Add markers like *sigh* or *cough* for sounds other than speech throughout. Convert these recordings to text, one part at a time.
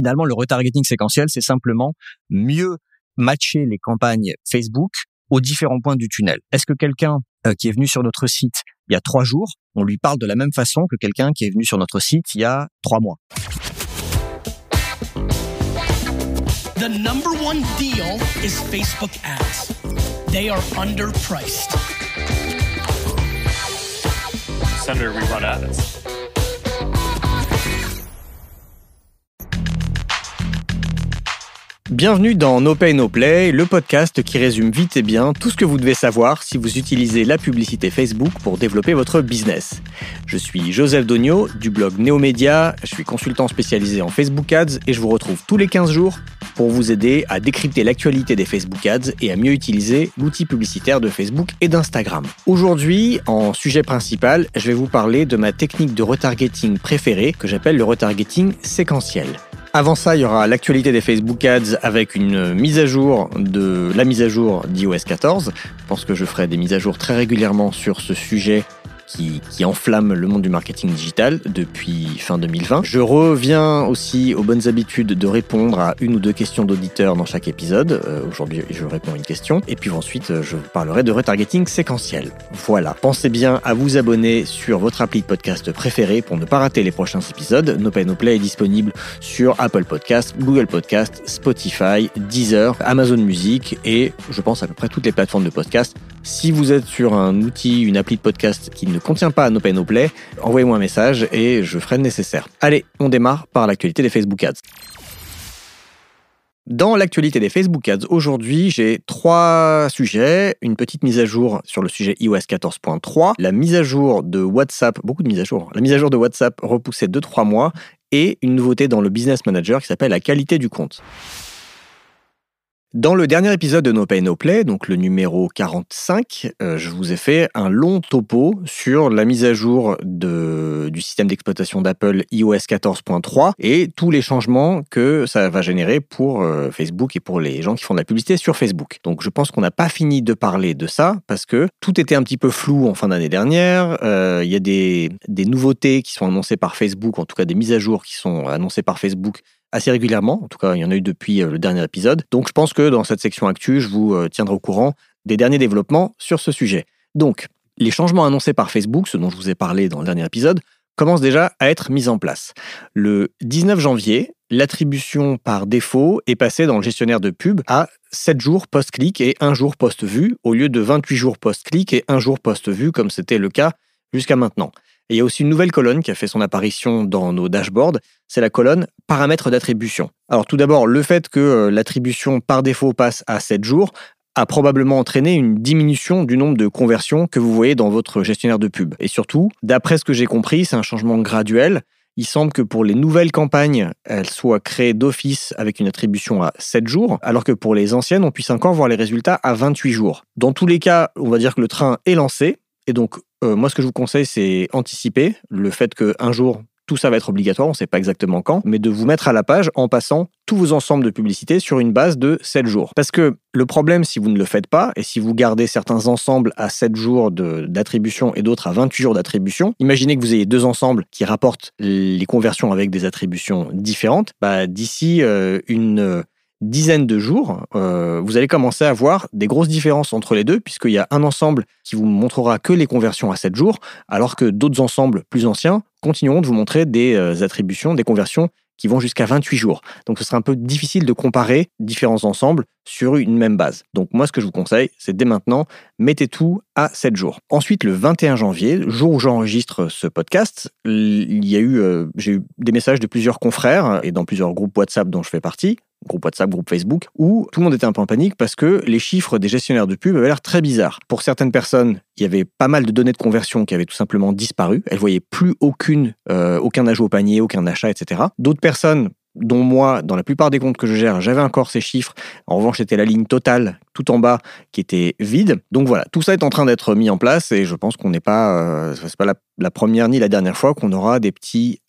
Finalement, le retargeting séquentiel, c'est simplement mieux matcher les campagnes Facebook aux différents points du tunnel. Est-ce que quelqu'un euh, qui est venu sur notre site il y a trois jours, on lui parle de la même façon que quelqu'un qui est venu sur notre site il y a trois mois? The number one deal is Facebook ads. They are underpriced. Senator, we run ads. Bienvenue dans No Pay No Play, le podcast qui résume vite et bien tout ce que vous devez savoir si vous utilisez la publicité Facebook pour développer votre business. Je suis Joseph Dogno du blog Neomédia, je suis consultant spécialisé en Facebook Ads et je vous retrouve tous les 15 jours pour vous aider à décrypter l'actualité des Facebook Ads et à mieux utiliser l'outil publicitaire de Facebook et d'Instagram. Aujourd'hui, en sujet principal, je vais vous parler de ma technique de retargeting préférée que j'appelle le retargeting séquentiel. Avant ça, il y aura l'actualité des Facebook Ads avec une mise à jour de la mise à jour d'iOS 14. Je pense que je ferai des mises à jour très régulièrement sur ce sujet qui, qui, enflamme le monde du marketing digital depuis fin 2020. Je reviens aussi aux bonnes habitudes de répondre à une ou deux questions d'auditeurs dans chaque épisode. Euh, Aujourd'hui, je réponds à une question. Et puis ensuite, je vous parlerai de retargeting séquentiel. Voilà. Pensez bien à vous abonner sur votre appli de podcast préféré pour ne pas rater les prochains épisodes. No Pay No Play est disponible sur Apple Podcast, Google Podcast, Spotify, Deezer, Amazon Music et je pense à peu près toutes les plateformes de podcast. Si vous êtes sur un outil, une appli de podcast qui ne contient pas No Pay No envoyez-moi un message et je ferai le nécessaire. Allez, on démarre par l'actualité des Facebook Ads. Dans l'actualité des Facebook Ads, aujourd'hui, j'ai trois sujets. Une petite mise à jour sur le sujet iOS 14.3, la mise à jour de WhatsApp, beaucoup de mises à jour, la mise à jour de WhatsApp repoussée de 3 mois, et une nouveauté dans le Business Manager qui s'appelle la qualité du compte. Dans le dernier épisode de No Pay No Play, donc le numéro 45, euh, je vous ai fait un long topo sur la mise à jour du système d'exploitation d'Apple iOS 14.3 et tous les changements que ça va générer pour euh, Facebook et pour les gens qui font de la publicité sur Facebook. Donc je pense qu'on n'a pas fini de parler de ça parce que tout était un petit peu flou en fin d'année dernière. Euh, il y a des nouveautés qui sont annoncées par Facebook, en tout cas des mises à jour qui sont annoncées par Facebook assez régulièrement. En tout cas, il y en a eu depuis euh, le dernier épisode. Donc, je pense que dans cette section actu, je vous euh, tiendrai au courant des derniers développements sur ce sujet. Donc, les changements annoncés par Facebook, ce dont je vous ai parlé dans le dernier épisode, commencent déjà à être mis en place. Le 19 janvier, l'attribution par défaut est passée dans le gestionnaire de pub à 7 jours post-clic et 1 jour post-vue, au lieu de 28 jours post-clic et 1 jour post-vue, comme c'était le cas jusqu'à maintenant. Et il y a aussi une nouvelle colonne qui a fait son apparition dans nos dashboards, c'est la colonne paramètres d'attribution. Alors tout d'abord, le fait que euh, l'attribution par défaut passe à 7 jours a probablement entraîné une diminution du nombre de conversions que vous voyez dans votre gestionnaire de pub. Et surtout, d'après ce que j'ai compris, c'est un changement graduel. Il semble que pour les nouvelles campagnes, elles soient créées d'office avec une attribution à 7 jours, alors que pour les anciennes, on puisse encore voir les résultats à 28 jours. Dans tous les cas, on va dire que le train est lancé, et donc euh, moi, ce que je vous conseille, c'est anticiper le fait qu'un jour, tout ça va être obligatoire, on ne sait pas exactement quand, mais de vous mettre à la page en passant tous vos ensembles de publicités sur une base de 7 jours. Parce que le problème, si vous ne le faites pas, et si vous gardez certains ensembles à 7 jours d'attribution et d'autres à 28 jours d'attribution, imaginez que vous ayez deux ensembles qui rapportent les conversions avec des attributions différentes, bah, d'ici euh, une dizaine de jours, euh, vous allez commencer à voir des grosses différences entre les deux, puisqu'il y a un ensemble qui vous montrera que les conversions à 7 jours, alors que d'autres ensembles plus anciens continueront de vous montrer des euh, attributions, des conversions qui vont jusqu'à 28 jours. Donc ce sera un peu difficile de comparer différents ensembles sur une même base. Donc moi ce que je vous conseille, c'est dès maintenant, mettez tout à 7 jours. Ensuite, le 21 janvier, jour où j'enregistre ce podcast, il y a eu, euh, j'ai eu des messages de plusieurs confrères et dans plusieurs groupes WhatsApp dont je fais partie, groupe WhatsApp, groupe Facebook, où tout le monde était un peu en panique parce que les chiffres des gestionnaires de pub avaient l'air très bizarres. Pour certaines personnes, il y avait pas mal de données de conversion qui avaient tout simplement disparu. Elles voyaient plus aucune, euh, aucun ajout au panier, aucun achat, etc. D'autres personnes dont moi, dans la plupart des comptes que je gère, j'avais encore ces chiffres. En revanche, c'était la ligne totale tout en bas qui était vide. Donc voilà, tout ça est en train d'être mis en place et je pense qu'on n'est pas, euh, c'est pas la, première ni la dernière fois qu'on aura des petits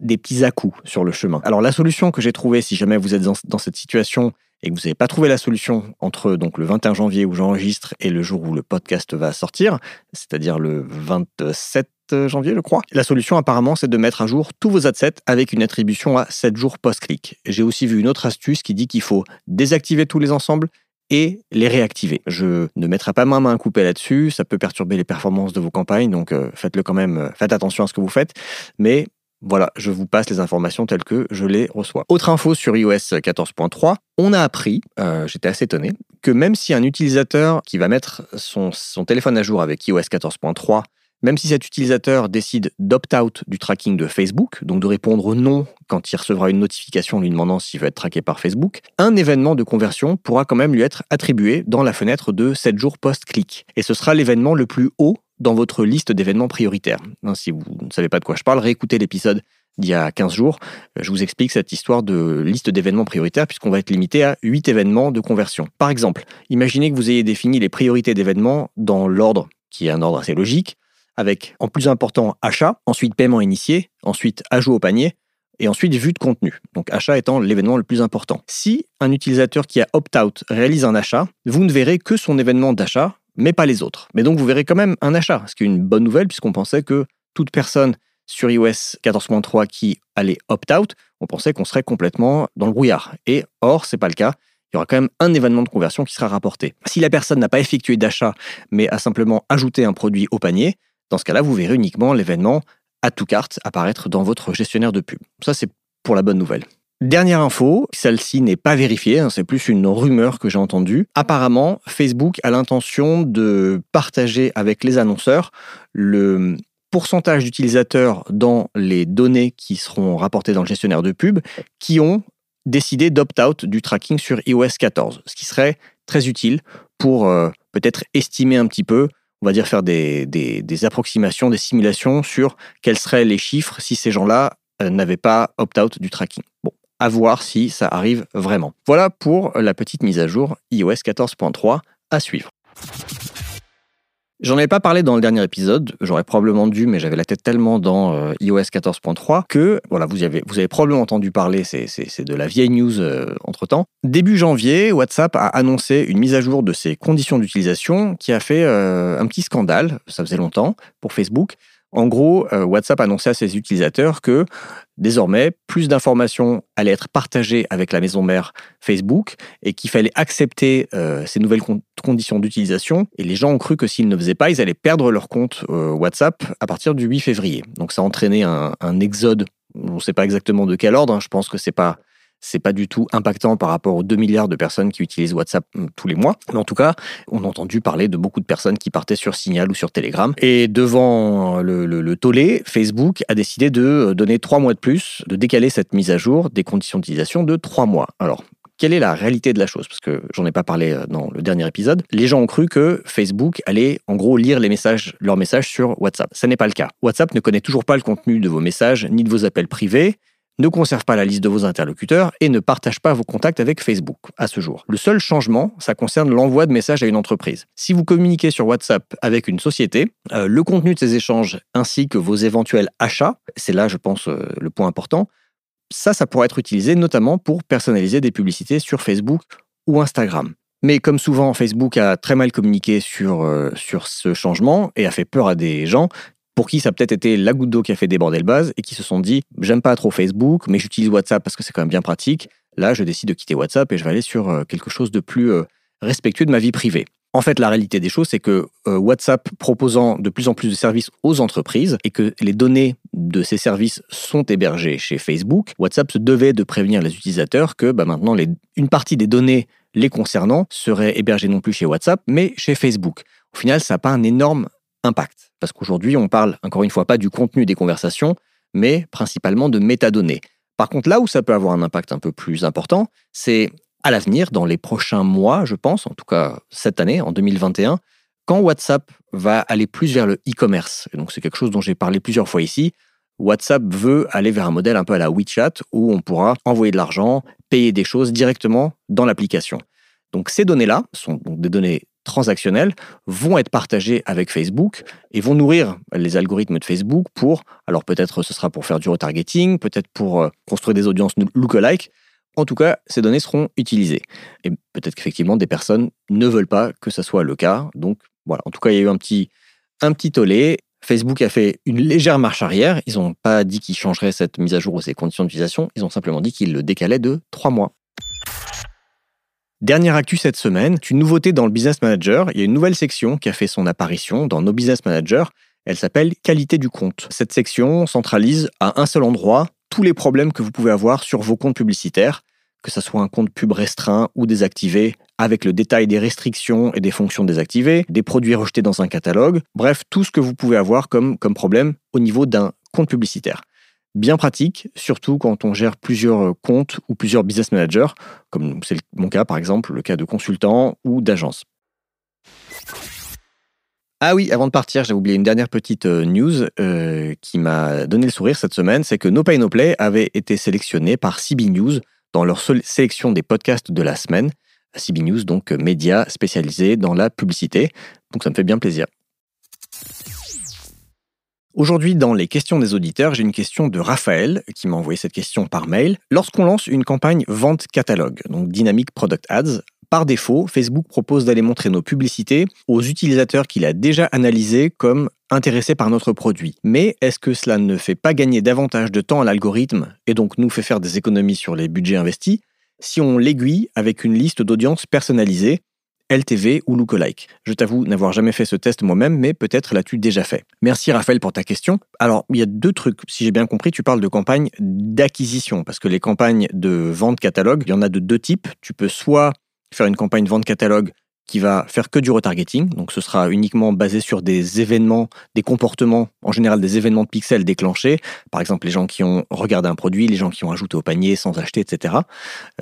des petits à-coups sur le chemin. Alors la solution que j'ai trouvée, si jamais vous êtes dans, cette situation et que vous n'avez pas trouvé la solution entre donc le 21 janvier où j'enregistre et le jour où le podcast va sortir, c'est-à-dire le 27 janvier, je crois. La solution, apparemment, c'est de mettre à jour tous vos adsets avec une attribution à 7 jours post-clic. J'ai aussi vu une autre astuce qui dit qu'il faut désactiver tous les ensembles et les réactiver. Je ne mettrai pas ma main à là-dessus, ça peut perturber les performances de vos campagnes, donc euh, faites-le quand même, euh, faites attention à ce que vous faites, mais voilà, je vous passe les informations telles que je les reçois. Autre info sur iOS 14.3, on a appris, euh, j'étais assez étonné, que même si un utilisateur qui va mettre son, téléphone à jour avec iOS 14.3 même si cet utilisateur décide d'opt-out du tracking de Facebook, donc de répondre non quand il recevra une notification lui demandant s'il veut être traqué par Facebook, un événement de conversion pourra quand même lui être attribué dans la fenêtre de 7 jours post-clic. Et ce sera l'événement le plus haut dans votre liste d'événements prioritaires. Hein, si vous ne savez pas de quoi je parle, réécoutez l'épisode d'il y a 15 jours. Je vous explique cette histoire de liste d'événements prioritaires puisqu'on va être limité à 8 événements de conversion. Par exemple, imaginez que vous ayez défini les priorités d'événements dans l'ordre qui est un ordre assez logique avec en plus important achat, ensuite paiement initié, ensuite ajout au panier, et ensuite vue de contenu. Donc achat étant l'événement le plus important. Si un utilisateur qui a opt-out réalise un achat, vous ne verrez que son événement d'achat, mais pas les autres. Mais donc vous verrez quand même un achat, ce qui est une bonne nouvelle puisqu'on pensait que toute personne sur iOS 14.3 qui allait opt-out, on pensait qu'on serait complètement dans le brouillard. Et or, c'est pas le cas. Il y aura quand même un événement de conversion qui sera rapporté. Si la personne n'a pas effectué d'achat, mais a simplement ajouté un produit au panier, dans ce cas-là, vous verrez uniquement l'événement à tout carte apparaître dans votre gestionnaire de pub. Ça, c'est pour la bonne nouvelle. Dernière info, celle-ci n'est pas vérifiée, hein, c'est plus une rumeur que j'ai entendue. Apparemment, Facebook a l'intention de partager avec les annonceurs le pourcentage d'utilisateurs dans les données qui seront rapportées dans le gestionnaire de pub qui ont décidé d'opt-out du tracking sur iOS 14, ce qui serait très utile pour euh, peut-être estimer un petit peu on va dire, faire des, approximations, des simulations sur quels seraient les chiffres si ces gens-là euh, n'avaient pas opt-out du tracking. À voir si ça arrive vraiment. Voilà pour la petite mise à jour iOS 14.3 à suivre. J'en avais pas parlé dans le dernier épisode, j'aurais probablement dû, mais j'avais la tête tellement dans euh, iOS 14.3 que, voilà, vous avez, probablement entendu parler, c'est de la vieille news euh, entre-temps. Début janvier, WhatsApp a annoncé une mise à jour de ses conditions d'utilisation qui a fait euh, un petit scandale, ça faisait longtemps, pour Facebook. En gros, euh, WhatsApp annonçait à ses utilisateurs que désormais, plus d'informations allaient être partagées avec la maison mère Facebook et qu'il fallait accepter euh, ces nouvelles conditions d'utilisation. Et les gens ont cru que s'ils ne faisaient pas, ils allaient perdre leur compte euh, WhatsApp à partir du 8 février. Donc ça a entraîné un, exode. On ne sait pas exactement de quel ordre. Hein. Je pense que c'est pas c'est pas du tout impactant par rapport aux 2 milliards de personnes qui utilisent WhatsApp hum, tous les mois. Mais en tout cas, on a entendu parler de beaucoup de personnes qui partaient sur Signal ou sur Telegram. Et devant le, tollé, Facebook a décidé de euh, donner 3 mois de plus, de décaler cette mise à jour des conditions d'utilisation de 3 mois. Alors, quelle est la réalité de la chose? Parce que j'en ai pas parlé euh, dans le dernier épisode. Les gens ont cru que Facebook allait en gros lire leurs messages sur WhatsApp. Ce n'est pas le cas. WhatsApp ne connaît toujours pas le contenu de vos messages ni de vos appels privés ne conserve pas la liste de vos interlocuteurs et ne partage pas vos contacts avec Facebook à ce jour. Le seul changement, ça concerne l'envoi de messages à une entreprise. Si vous communiquez sur WhatsApp avec une société, euh, le contenu de ces échanges ainsi que vos éventuels achats, c'est là je pense euh, le point important, ça, ça pourra être utilisé notamment pour personnaliser des publicités sur Facebook ou Instagram. Mais comme souvent, Facebook a très mal communiqué sur, euh, sur ce changement et a fait peur à des gens pour qui ça a peut-être été la goutte d'eau qui a fait déborder le base et qui se sont dit j'aime pas trop Facebook, mais j'utilise WhatsApp parce que c'est quand même bien pratique. Là, je décide de quitter WhatsApp et je vais aller sur euh, quelque chose de plus euh, respectueux de ma vie privée. En fait, la réalité des choses, c'est que euh, WhatsApp proposant de plus en plus de services aux entreprises et que les données de ces services sont hébergées chez Facebook, WhatsApp se devait de prévenir les utilisateurs que bah, maintenant une partie des données les concernant serait hébergée non plus chez WhatsApp, mais chez Facebook. Au final, ça n'a pas un énorme impact. Parce qu'aujourd'hui, on parle, encore une fois, pas du contenu des conversations, mais principalement de métadonnées. Par contre, là où ça peut avoir un impact un peu plus important, c'est à l'avenir, dans les prochains mois, je pense, en tout cas cette année, en 2021, quand WhatsApp va aller plus vers le e-commerce. Donc c'est quelque chose dont j'ai parlé plusieurs fois ici. WhatsApp veut aller vers un modèle un peu à la WeChat où on pourra envoyer de l'argent, payer des choses directement dans l'application. Donc ces données-là sont donc des données transactionnels vont être partagés avec Facebook et vont nourrir les algorithmes de Facebook pour, alors peut-être ce sera pour faire du retargeting, peut-être pour euh, construire des audiences lookalike. En tout cas, ces données seront utilisées. Et peut-être qu'effectivement, des personnes ne veulent pas que ça soit le cas. Donc voilà, en tout cas, il y a eu un petit, un petit tollé. Facebook a fait une légère marche arrière. Ils n'ont pas dit qu'ils changeraient cette mise à jour ou ces conditions d'utilisation. Ils ont simplement dit qu'ils le décalaient de trois mois. Dernière actu cette semaine, une nouveauté dans le Business Manager. Il y a une nouvelle section qui a fait son apparition dans nos Business Managers. Elle s'appelle Qualité du compte. Cette section centralise à un seul endroit tous les problèmes que vous pouvez avoir sur vos comptes publicitaires, que ce soit un compte pub restreint ou désactivé, avec le détail des restrictions et des fonctions désactivées, des produits rejetés dans un catalogue, bref, tout ce que vous pouvez avoir comme, comme problème au niveau d'un compte publicitaire bien pratique, surtout quand on gère plusieurs euh, comptes ou plusieurs business managers, comme c'est mon cas par exemple, le cas de consultant ou d'agence. Ah oui, avant de partir, j'ai oublié une dernière petite euh, news euh, qui m'a donné le sourire cette semaine, c'est que No Pay No Play avait été sélectionné par CB News dans leur sélection des podcasts de la semaine. CB News, donc média spécialisé dans la publicité. Donc ça me fait bien plaisir. Aujourd'hui, dans les questions des auditeurs, j'ai une question de Raphaël qui m'a envoyé cette question par mail. Lorsqu'on lance une campagne vente catalogue, donc Dynamic Product Ads, par défaut, Facebook propose d'aller montrer nos publicités aux utilisateurs qu'il a déjà analysés comme intéressés par notre produit. Mais est-ce que cela ne fait pas gagner davantage de temps à l'algorithme et donc nous fait faire des économies sur les budgets investis si on l'aiguille avec une liste d'audience personnalisée LTV ou lookalike Je t'avoue n'avoir jamais fait ce test moi-même, mais peut-être l'as-tu déjà fait. Merci Raphaël pour ta question. Alors, il y a deux trucs. Si j'ai bien compris, tu parles de campagnes d'acquisition, parce que les campagnes de vente catalogue, il y en a de deux types. Tu peux soit faire une campagne vente catalogue qui va faire que du retargeting. Donc ce sera uniquement basé sur des événements, des comportements, en général des événements de pixels déclenchés. Par exemple, les gens qui ont regardé un produit, les gens qui ont ajouté au panier sans acheter, etc.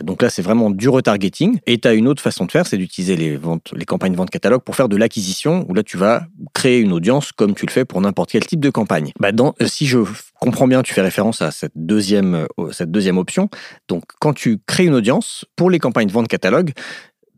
Donc là, c'est vraiment du retargeting. Et tu as une autre façon de faire, c'est d'utiliser les, ventes, les campagnes vente catalogue pour faire de l'acquisition, où là, tu vas créer une audience comme tu le fais pour n'importe quel type de campagne. Bah euh, si je comprends bien, tu fais référence à cette deuxième, euh, cette deuxième option. Donc quand tu crées une audience pour les campagnes vente catalogue,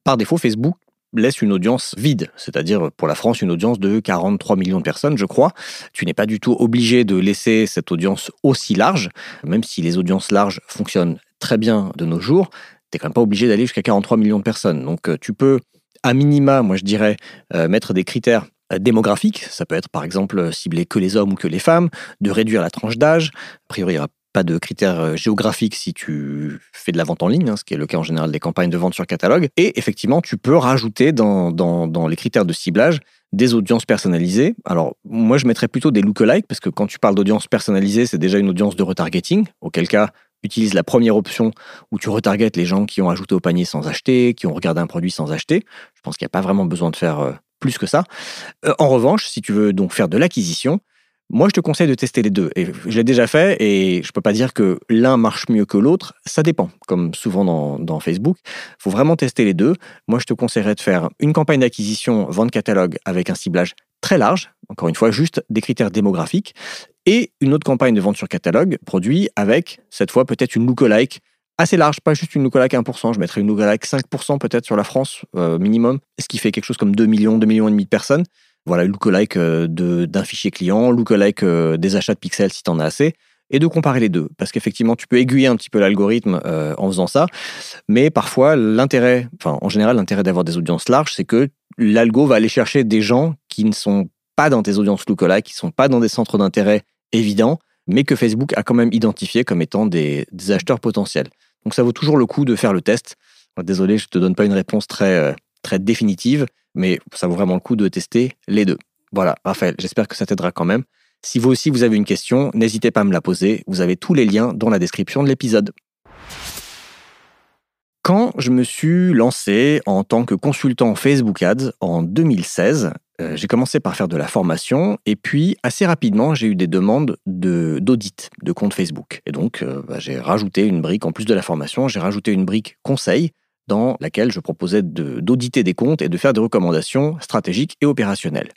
par défaut, Facebook laisse une audience vide, c'est-à-dire pour la France une audience de 43 millions de personnes, je crois. Tu n'es pas du tout obligé de laisser cette audience aussi large, même si les audiences larges fonctionnent très bien de nos jours, tu n'es quand même pas obligé d'aller jusqu'à 43 millions de personnes. Donc euh, tu peux, à minima, moi je dirais, euh, mettre des critères euh, démographiques, ça peut être par exemple cibler que les hommes ou que les femmes, de réduire la tranche d'âge, a priori pas de critères euh, géographiques si tu fais de la vente en ligne, hein, ce qui est le cas en général des campagnes de vente sur catalogue. Et effectivement, tu peux rajouter dans, dans, les critères de ciblage des audiences personnalisées. Alors, moi, je mettrais plutôt des lookalikes, parce que quand tu parles d'audience personnalisée, c'est déjà une audience de retargeting, auquel cas, utilise la première option où tu retargetes les gens qui ont ajouté au panier sans acheter, qui ont regardé un produit sans acheter. Je pense qu'il n'y a pas vraiment besoin de faire euh, plus que ça. Euh, en revanche, si tu veux donc faire de l'acquisition, moi, je te conseille de tester les deux. Et je l'ai déjà fait et je peux pas dire que l'un marche mieux que l'autre. Ça dépend, comme souvent dans, dans Facebook. Il faut vraiment tester les deux. Moi, je te conseillerais de faire une campagne d'acquisition vente catalogue avec un ciblage très large, encore une fois, juste des critères démographiques, et une autre campagne de vente sur catalogue produit avec, cette fois, peut-être une lookalike assez large, pas juste une lookalike 1%, je mettrais une lookalike 5% peut-être sur la France euh, minimum, ce qui fait quelque chose comme 2 millions, 2 millions et demi de personnes. Voilà, lookalike euh, d'un fichier client, lookalike euh, des achats de pixels si tu en as assez, et de comparer les deux. Parce qu'effectivement, tu peux aiguiller un petit peu l'algorithme euh, en faisant ça, mais parfois, l'intérêt, enfin, en général, l'intérêt d'avoir des audiences larges, c'est que l'algo va aller chercher des gens qui ne sont pas dans tes audiences lookalike, qui ne sont pas dans des centres d'intérêt évidents, mais que Facebook a quand même identifié comme étant des, des, acheteurs potentiels. Donc ça vaut toujours le coup de faire le test. Désolé, je ne te donne pas une réponse très, très définitive, mais ça vaut vraiment le coup de tester les deux. Voilà, Raphaël, j'espère que ça t'aidera quand même. Si vous aussi vous avez une question, n'hésitez pas à me la poser. Vous avez tous les liens dans la description de l'épisode. Quand je me suis lancé en tant que consultant Facebook Ads en 2016, euh, j'ai commencé par faire de la formation et puis assez rapidement j'ai eu des demandes d'audit de, compte Facebook. Et donc euh, bah, j'ai rajouté une brique, en plus de la formation, j'ai rajouté une brique conseil dans laquelle je proposais d'auditer des comptes et de faire des recommandations stratégiques et opérationnelles.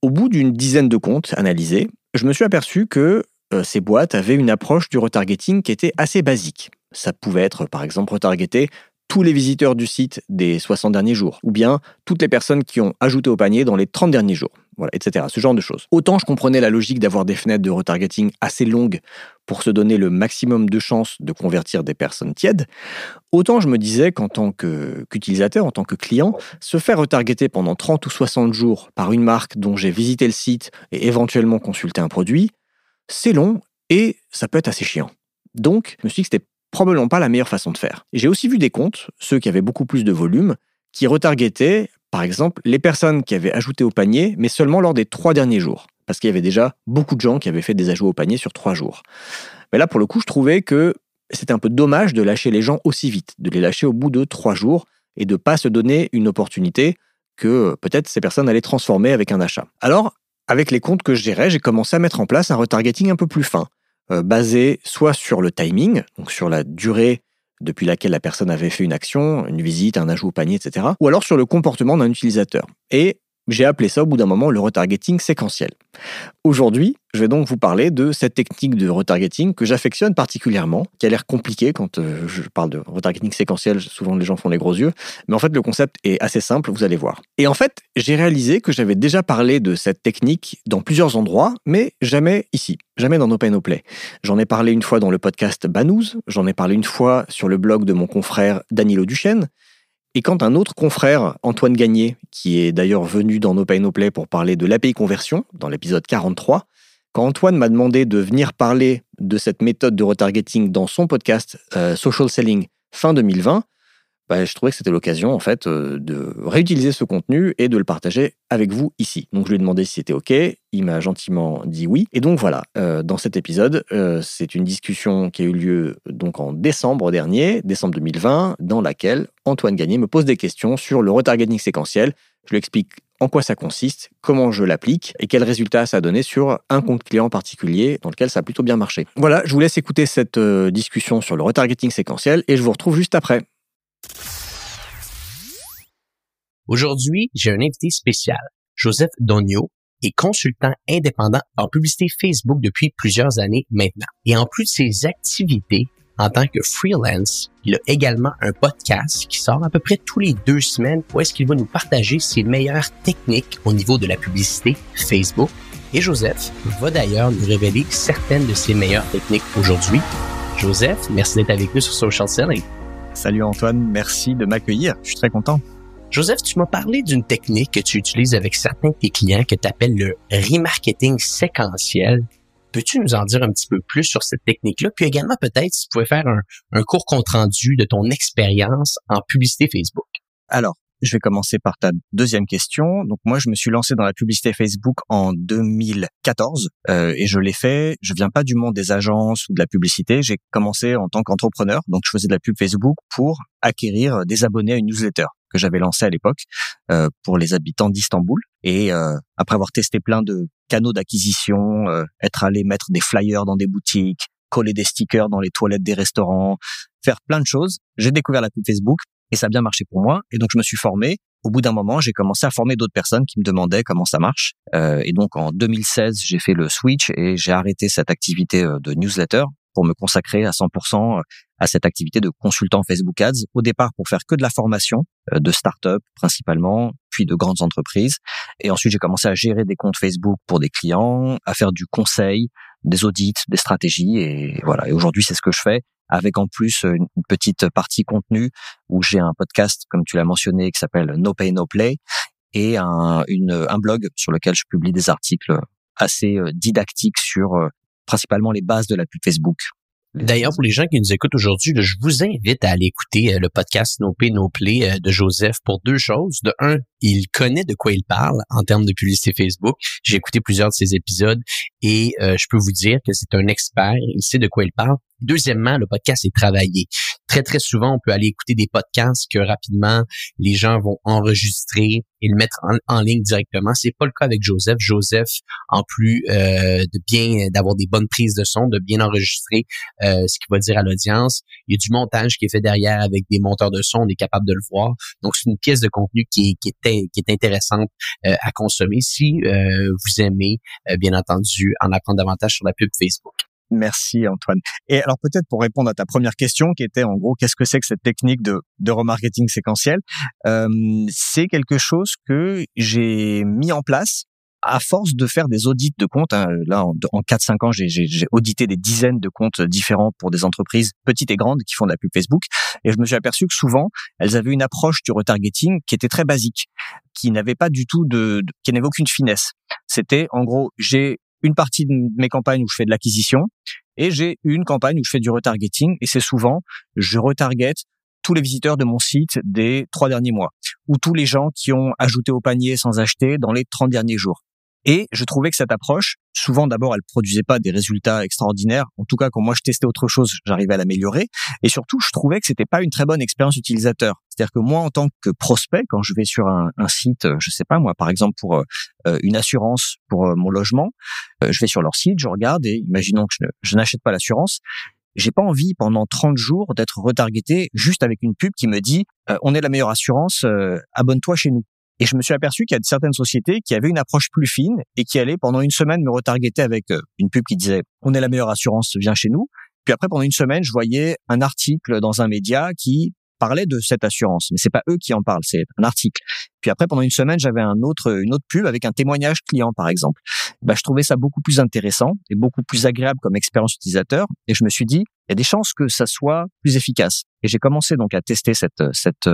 Au bout d'une dizaine de comptes analysés, je me suis aperçu que euh, ces boîtes avaient une approche du retargeting qui était assez basique. Ça pouvait être par exemple retargeter tous les visiteurs du site des 60 derniers jours, ou bien toutes les personnes qui ont ajouté au panier dans les 30 derniers jours. Voilà, etc. Ce genre de choses. Autant je comprenais la logique d'avoir des fenêtres de retargeting assez longues pour se donner le maximum de chances de convertir des personnes tièdes, autant je me disais qu'en tant qu'utilisateur, en tant que client, se faire retargeter pendant 30 ou 60 jours par une marque dont j'ai visité le site et éventuellement consulté un produit, c'est long et ça peut être assez chiant. Donc, je me suis dit que c'était probablement pas la meilleure façon de faire. J'ai aussi vu des comptes, ceux qui avaient beaucoup plus de volume, qui retargetaient, par exemple, les personnes qui avaient ajouté au panier, mais seulement lors des trois derniers jours. Parce qu'il y avait déjà beaucoup de gens qui avaient fait des ajouts au panier sur trois jours. Mais là, pour le coup, je trouvais que c'était un peu dommage de lâcher les gens aussi vite, de les lâcher au bout de trois jours et de pas se donner une opportunité que peut-être ces personnes allaient transformer avec un achat. Alors, avec les comptes que je gérais, j'ai commencé à mettre en place un retargeting un peu plus fin. Euh, basé soit sur le timing, donc sur la durée depuis laquelle la personne avait fait une action, une visite, un ajout au panier, etc., ou alors sur le comportement d'un utilisateur. Et j'ai appelé ça au bout d'un moment le retargeting séquentiel. Aujourd'hui, je vais donc vous parler de cette technique de retargeting que j'affectionne particulièrement, qui a l'air compliquée quand euh, je parle de retargeting séquentiel, souvent les gens font les gros yeux, mais en fait le concept est assez simple, vous allez voir. Et en fait, j'ai réalisé que j'avais déjà parlé de cette technique dans plusieurs endroits, mais jamais ici, jamais dans Open Play. J'en ai parlé une fois dans le podcast Banous, j'en ai parlé une fois sur le blog de mon confrère Danilo Duchesne, et quand un autre confrère, Antoine Gagné, qui est d'ailleurs venu dans No Pay No Play pour parler de l'API conversion, dans l'épisode 43, quand Antoine m'a demandé de venir parler de cette méthode de retargeting dans son podcast euh, Social Selling fin 2020, bah, je trouvais que c'était l'occasion en fait euh, de réutiliser ce contenu et de le partager avec vous ici. Donc je lui ai demandé si c'était ok, il m'a gentiment dit oui. Et donc voilà, euh, dans cet épisode, euh, c'est une discussion qui a eu lieu donc en décembre dernier, décembre 2020, dans laquelle Antoine Gagné me pose des questions sur le retargeting séquentiel. Je lui explique en quoi ça consiste, comment je l'applique et quels résultats ça a donné sur un compte client particulier dans lequel ça a plutôt bien marché. Voilà, je vous laisse écouter cette discussion sur le retargeting séquentiel et je vous retrouve juste après. Aujourd'hui, j'ai un invité spécial, Joseph Donio, est consultant indépendant en publicité Facebook depuis plusieurs années maintenant. Et en plus de ses activités en tant que freelance, il a également un podcast qui sort à peu près tous les deux semaines où est-ce qu'il va nous partager ses meilleures techniques au niveau de la publicité Facebook. Et Joseph va d'ailleurs nous révéler certaines de ses meilleures techniques aujourd'hui. Joseph, merci d'être avec nous sur Social Selling. Salut Antoine, merci de m'accueillir. Je suis très content. Joseph, tu m'as parlé d'une technique que tu utilises avec certains de tes clients que tu appelles le remarketing séquentiel. Peux-tu nous en dire un petit peu plus sur cette technique-là? Puis également, peut-être, si tu pouvais faire un, un court compte-rendu de ton expérience en publicité Facebook. Alors, je vais commencer par ta deuxième question. Donc moi, je me suis lancé dans la publicité Facebook en 2014 euh, et je l'ai fait. Je viens pas du monde des agences ou de la publicité. J'ai commencé en tant qu'entrepreneur. Donc je faisais de la pub Facebook pour acquérir des abonnés à une newsletter que j'avais lancée à l'époque euh, pour les habitants d'Istanbul. Et euh, après avoir testé plein de canaux d'acquisition, euh, être allé mettre des flyers dans des boutiques, coller des stickers dans les toilettes des restaurants, faire plein de choses, j'ai découvert la pub Facebook et ça a bien marché pour moi. Et donc, je me suis formé. Au bout d'un moment, j'ai commencé à former d'autres personnes qui me demandaient comment ça marche. Euh, et donc, en 2016, j'ai fait le switch et j'ai arrêté cette activité euh, de newsletter pour me consacrer à 100% euh, à cette activité de consultant Facebook Ads. Au départ, pour faire que de la formation euh, de start-up principalement, puis de grandes entreprises. Et ensuite, j'ai commencé à gérer des comptes Facebook pour des clients, à faire du conseil, des audits, des stratégies. Et voilà. Et aujourd'hui, c'est ce que je fais avec en plus une petite partie contenu où j'ai un podcast, comme tu l'as mentionné, qui s'appelle No Pay No Play et un, blog sur lequel je publie des articles assez euh, didactiques sur euh, principalement les bases de la pub Facebook. D'ailleurs, pour les gens qui nous écoutent aujourd'hui, je vous invite à aller écouter euh, le podcast No Pay No Play de Joseph pour deux choses. De un, il connaît de quoi il parle en termes de publicité Facebook. J'ai écouté plusieurs de ses épisodes et je peux vous dire que c'est un expert. Il sait de quoi il parle. Deuxièmement, le podcast est travaillé. Très, très souvent, on peut aller écouter des podcasts que rapidement, les gens vont enregistrer et le mettre en, ligne directement. C'est pas le cas avec Joseph. Joseph, en plus euh, de bien d'avoir des bonnes prises de son, de bien enregistrer euh, ce qu'il va dire à l'audience, il y a du montage qui est fait derrière avec des monteurs de son, on est capable de le voir. Donc, c'est une pièce de contenu qui est, qui est, qui est intéressante euh, à consommer si vous aimez, bien entendu, en apprendre davantage sur la pub Facebook. Merci Antoine. Et alors peut-être pour répondre à ta première question qui était en gros qu'est-ce que c'est que cette technique de, de remarketing séquentiel, euh, c'est quelque chose que j'ai mis en place à force de faire des audits de comptes, hein, là en, en 4-5 ans, j'ai audité des dizaines de comptes différents pour des entreprises petites et grandes qui font de la pub Facebook, et je me suis aperçu que souvent elles avaient une approche du retargeting qui était très basique, qui n'avait pas du tout de, de qui n'avait aucune finesse. C'était en gros, j'ai une partie de mes campagnes où je fais de l'acquisition et j'ai une campagne où je fais du retargeting et c'est souvent je retarget tous les visiteurs de mon site des trois derniers mois ou tous les gens qui ont ajouté au panier sans acheter dans les 30 derniers jours. Et je trouvais que cette approche, souvent d'abord, elle produisait pas des résultats extraordinaires. En tout cas, quand moi je testais autre chose, j'arrivais à l'améliorer. Et surtout, je trouvais que c'était pas une très bonne expérience utilisateur. C'est-à-dire que moi, en tant que prospect, quand je vais sur un, site, euh, je sais pas moi, par exemple pour euh, une assurance pour euh, mon logement, je vais sur leur site, je regarde et imaginons que je, je n'achète pas l'assurance, j'ai pas envie pendant 30 jours d'être retargeté juste avec une pub qui me dit on est la meilleure assurance, abonne-toi chez nous. Et je me suis aperçu qu'il y a certaines sociétés qui avaient une approche plus fine et qui allaient pendant une semaine me retargeter avec une pub qui disait on est la meilleure assurance, viens chez nous. Puis après pendant une semaine, je voyais un article dans un média qui parlait de cette assurance, mais c'est pas eux qui en parlent, c'est un article. Puis après, pendant une semaine, j'avais un autre, une autre pub avec un témoignage client, par exemple. Bah, je trouvais ça beaucoup plus intéressant et beaucoup plus agréable comme expérience utilisateur. Et je me suis dit, il y a des chances que ça soit plus efficace. Et j'ai commencé donc à tester cette, cette,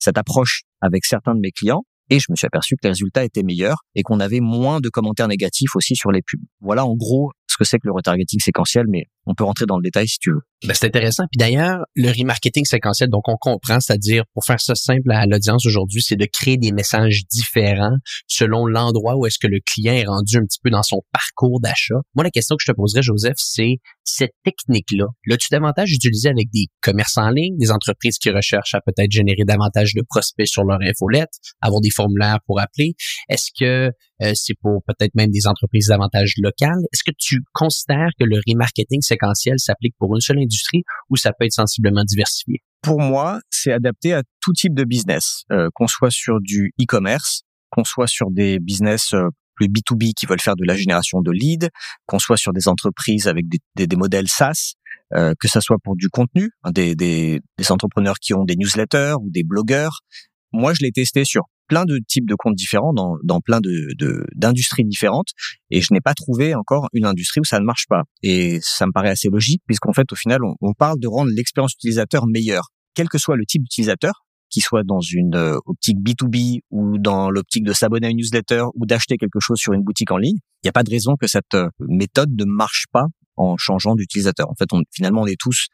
cette approche avec certains de mes clients. Et je me suis aperçu que les résultats étaient meilleurs et qu'on avait moins de commentaires négatifs aussi sur les pubs. Voilà en gros ce que c'est que le retargeting séquentiel, mais on peut rentrer dans le détail si tu veux. Ben, c'est intéressant. Puis d'ailleurs, le remarketing séquentiel, donc on comprend, c'est-à-dire, pour faire ça simple à l'audience aujourd'hui, c'est de créer des messages différents selon l'endroit où est-ce que le client est rendu un petit peu dans son parcours d'achat. Moi, la question que je te poserais, Joseph, c'est cette technique-là, l'as-tu davantage utilisé avec des commerces en ligne, des entreprises qui recherchent à peut-être générer davantage de prospects sur leur infolette, avoir des formulaires pour appeler? Est-ce que euh, c'est pour peut-être même des entreprises davantage locales? Est-ce que tu considères que le remarketing séquentiel s'applique pour une seule industrie ou ça peut être sensiblement diversifié? Pour moi, c'est adapté à tout type de business, euh, qu'on soit sur du e-commerce, qu'on soit sur des business euh, plus B2B qui veulent faire de la génération de leads, qu'on soit sur des entreprises avec des, des, des modèles SaaS, euh, que ça soit pour du contenu, hein, des, des, des entrepreneurs qui ont des newsletters ou des blogueurs. Moi, je l'ai testé sur plein de types de comptes différents dans, dans plein de d'industries différentes et je n'ai pas trouvé encore une industrie où ça ne marche pas. Et ça me paraît assez logique puisqu'en fait au final on, on parle de rendre l'expérience utilisateur meilleure quel que soit le type d'utilisateur qu'il soit dans une euh, optique B2B ou dans l'optique de s'abonner à une newsletter ou d'acheter quelque chose sur une boutique en ligne, il n'y a pas de raison que cette euh, méthode ne marche pas en changeant d'utilisateur. En fait, on, finalement, on est tous,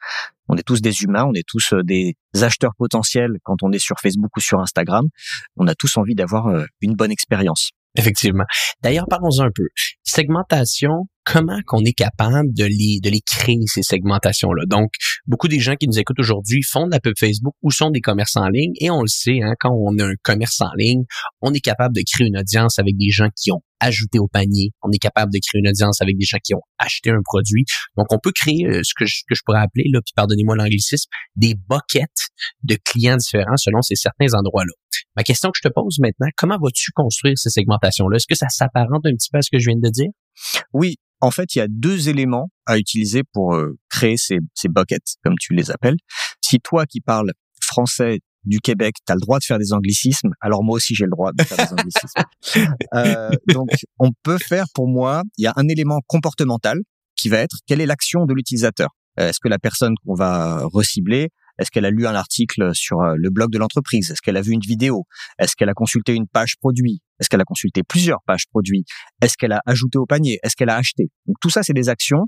on est tous des humains, on est tous euh, des acheteurs potentiels quand on est sur Facebook ou sur Instagram. On a tous envie d'avoir euh, une bonne expérience. Effectivement. D'ailleurs, parlons un peu. Segmentation, comment qu'on est capable de les, de les créer, ces segmentations-là? Donc, beaucoup des gens qui nous écoutent aujourd'hui font de la pub Facebook ou sont des commerces en ligne et on le sait, hein, quand on a un commerce en ligne, on est capable de créer une audience avec des gens qui ont ajouté au panier. On est capable de créer une audience avec des gens qui ont acheté un produit. Donc, on peut créer euh, ce que je, pourrais appeler, là, puis pardonnez-moi l'anglicisme, des buckets de clients différents selon ces certains endroits-là. Ma question que je te pose maintenant, comment vas-tu construire ces segmentations-là? Est-ce que ça s'apparente un petit peu à ce que je viens de dire? Oui, en fait, il y a deux éléments à utiliser pour euh, créer ces, ces buckets, comme tu les appelles. Si toi qui parles français du Québec, tu as le droit de faire des anglicismes, alors moi aussi j'ai le droit de faire des *laughs* anglicismes. euh, donc, on peut faire pour moi, il y a un élément comportemental qui va être quelle est l'action de l'utilisateur? Euh, est-ce que la personne qu'on va recibler est-ce qu'elle a lu un article sur euh, le blog de l'entreprise? Est-ce qu'elle a vu une vidéo? Est-ce qu'elle a consulté une page produit? Est-ce qu'elle a consulté plusieurs pages produits? Est-ce qu'elle a ajouté au panier? Est-ce qu'elle a acheté? Donc tout ça, c'est des actions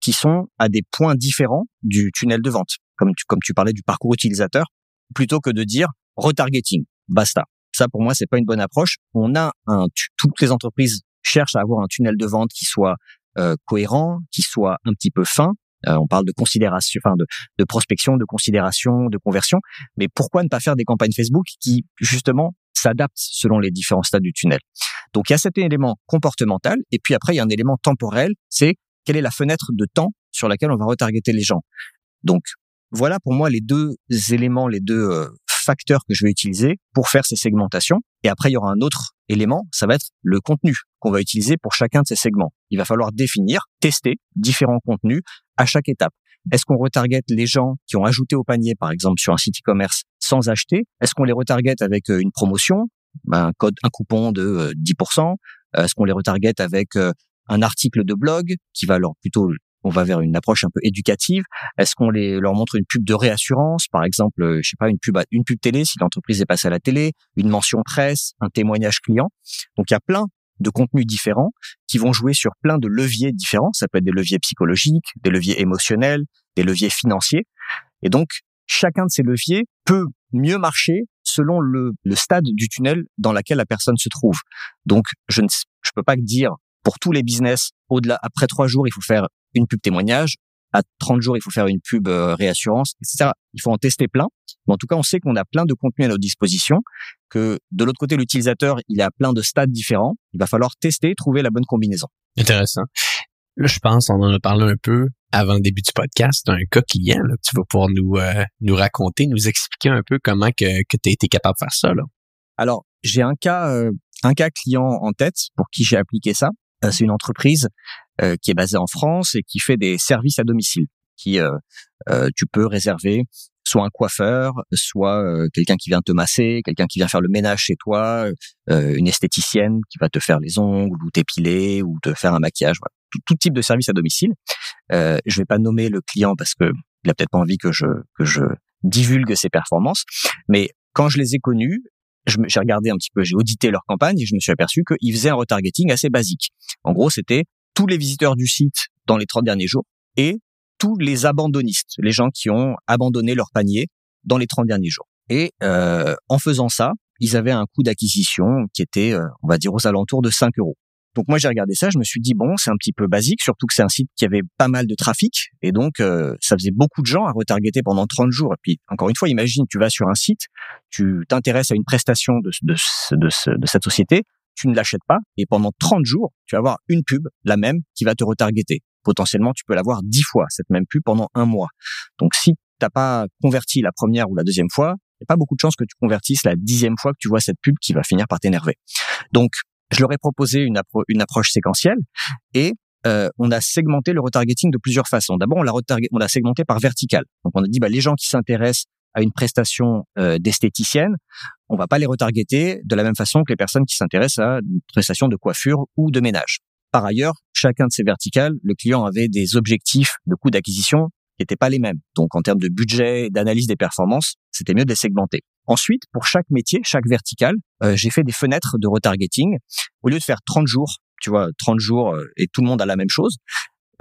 qui sont à des points différents du tunnel de vente, comme tu, comme tu parlais du parcours utilisateur, plutôt que de dire retargeting, basta. Ça, pour moi, c'est pas une bonne approche. On a un, toutes les entreprises cherchent à avoir un tunnel de vente qui soit euh, cohérent, qui soit un petit peu fin, euh, on parle de considération, enfin de, de, prospection, de considération, de conversion. Mais pourquoi ne pas faire des campagnes Facebook qui justement s'adaptent selon les différents stades du tunnel? Donc il y a cet élément comportemental et puis après il y a un élément temporel, c'est quelle est la fenêtre de temps sur laquelle on va retargeter les gens. Donc voilà pour moi les deux éléments, les deux euh, facteurs que je vais utiliser pour faire ces segmentations. Et après, il y aura un autre élément, ça va être le contenu qu'on va utiliser pour chacun de ces segments. Il va falloir définir, tester différents contenus à chaque étape. Est-ce qu'on retarget les gens qui ont ajouté au panier, par exemple, sur un site e-commerce sans acheter? Est-ce qu'on les retarget avec euh, une promotion, ben, un code, un coupon de 10% euh, Est-ce qu'on les retarget avec un article de blog qui va leur plutôt on va vers une approche un peu éducative? Est-ce qu'on les leur montre une pub de réassurance, par exemple, je sais pas, une pub une pub télé si l'entreprise est passée à la télé, une mention presse, un témoignage client. Donc il y a plein de contenus différents qui vont jouer sur plein de leviers différents. Ça peut être des leviers psychologiques, des leviers émotionnels, des leviers financiers. Et donc chacun de ces leviers peut mieux marcher selon le, le stade du tunnel dans lequel la personne se trouve. Donc je ne je peux pas dire pour tous les business, au-delà, après trois jours, il faut faire une pub témoignage. À 30 jours, il faut faire une pub euh, réassurance, etc. Il faut en tester plein. Mais en tout cas, on sait qu'on a plein de contenus à notre disposition, que de l'autre côté, l'utilisateur, il a plein de stades différents. Il va falloir tester, trouver la bonne combinaison. Intéressant. Là, je pense, on en a parlé un peu avant le début du podcast, un cas client là, tu vas pouvoir nous euh, nous raconter, nous expliquer un peu comment que, que tu as été capable de faire ça. Là. Alors, j'ai un cas euh, un cas client en tête pour qui j'ai appliqué ça. Euh, c'est une entreprise euh, qui est basée en France et qui fait des services à domicile. Qui euh, tu peux réserver soit un coiffeur, soit quelqu'un qui vient te masser, quelqu'un qui vient faire le ménage chez toi, une esthéticienne qui va te faire les ongles ou t'épiler ou te faire un maquillage. Voilà. Tout, type de service à domicile. Euh, je vais pas nommer le client parce que il a peut-être pas envie que je que je divulgue ses performances, mais quand je les ai connus, j'ai regardé un petit peu, j'ai audité leur campagne et je me suis aperçu qu'ils faisaient un retargeting assez basique. En gros, c'était tous les visiteurs du site dans les 30 derniers jours et tous les abandonnistes, les gens qui ont abandonné leur panier dans les 30 derniers jours. Et euh, en faisant ça, ils avaient un coût d'acquisition qui était, euh, on va dire, aux alentours de 5 euros. Donc moi j'ai regardé ça, je me suis dit bon c'est un petit peu basique, surtout que c'est un site qui avait pas mal de trafic et donc euh, ça faisait beaucoup de gens à retargeter pendant 30 jours. Et puis encore une fois, imagine tu vas sur un site, tu t'intéresses à une prestation de, de, de, de cette société, tu ne l'achètes pas et pendant 30 jours tu vas avoir une pub, la même, qui va te retargeter. Potentiellement tu peux l'avoir 10 fois cette même pub pendant un mois. Donc si t'as pas converti la première ou la deuxième fois, il n'y a pas beaucoup de chances que tu convertisses la dixième fois que tu vois cette pub qui va finir par t'énerver. Donc je leur ai proposé une, approche séquentielle et euh, on a segmenté le retargeting de plusieurs façons. D'abord, on l'a on l'a segmenté par vertical. Donc, on a dit bah, les gens qui s'intéressent à une prestation euh, d'esthéticienne, on va pas les retargeter de la même façon que les personnes qui s'intéressent à une prestation de coiffure ou de ménage. Par ailleurs, chacun de ces verticales, le client avait des objectifs de coût d'acquisition qui n'étaient pas les mêmes. Donc, en termes de budget, d'analyse des performances, c'était mieux de les segmenter. Ensuite, pour chaque métier, chaque vertical, euh, j'ai fait des fenêtres de retargeting. Au lieu de faire 30 jours, tu vois, 30 jours euh, et tout le monde a la même chose,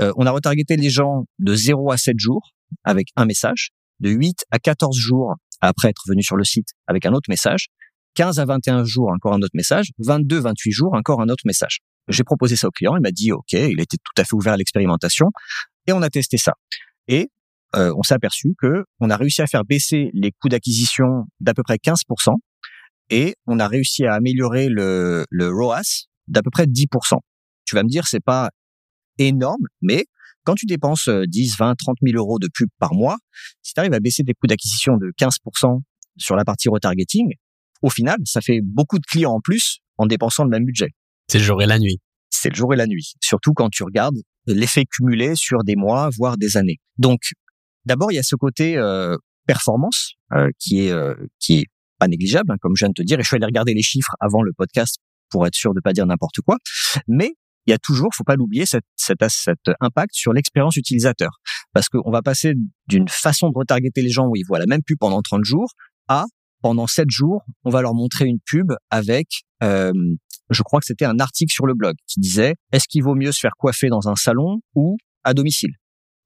euh, on a retargeté les gens de 0 à 7 jours avec un message, de 8 à 14 jours après être venu sur le site avec un autre message, 15 à 21 jours encore un autre message, 22, 28 jours encore un autre message. J'ai proposé ça au client, il m'a dit OK, il était tout à fait ouvert à l'expérimentation et on a testé ça. Et euh, on s'est aperçu que on a réussi à faire baisser les coûts d'acquisition d'à peu près 15% et on a réussi à améliorer le, le ROAS d'à peu près 10%. Tu vas me dire, c'est pas énorme, mais quand tu dépenses 10, 20, 30 000 euros de pub par mois, si tu arrives à baisser tes coûts d'acquisition de 15% sur la partie retargeting, au final, ça fait beaucoup de clients en plus en dépensant le même budget. C'est le jour et la nuit. C'est le jour et la nuit. Surtout quand tu regardes l'effet cumulé sur des mois, voire des années. Donc, D'abord, il y a ce côté euh, performance euh, qui est euh, qui est pas négligeable, hein, comme je viens de te dire. Et je suis allé regarder les chiffres avant le podcast pour être sûr de pas dire n'importe quoi. Mais il y a toujours, faut pas l'oublier, cet, cet, cet impact sur l'expérience utilisateur. Parce qu'on va passer d'une façon de retargeter les gens où ils voient la même pub pendant 30 jours à pendant 7 jours, on va leur montrer une pub avec, euh, je crois que c'était un article sur le blog qui disait, est-ce qu'il vaut mieux se faire coiffer dans un salon ou à domicile?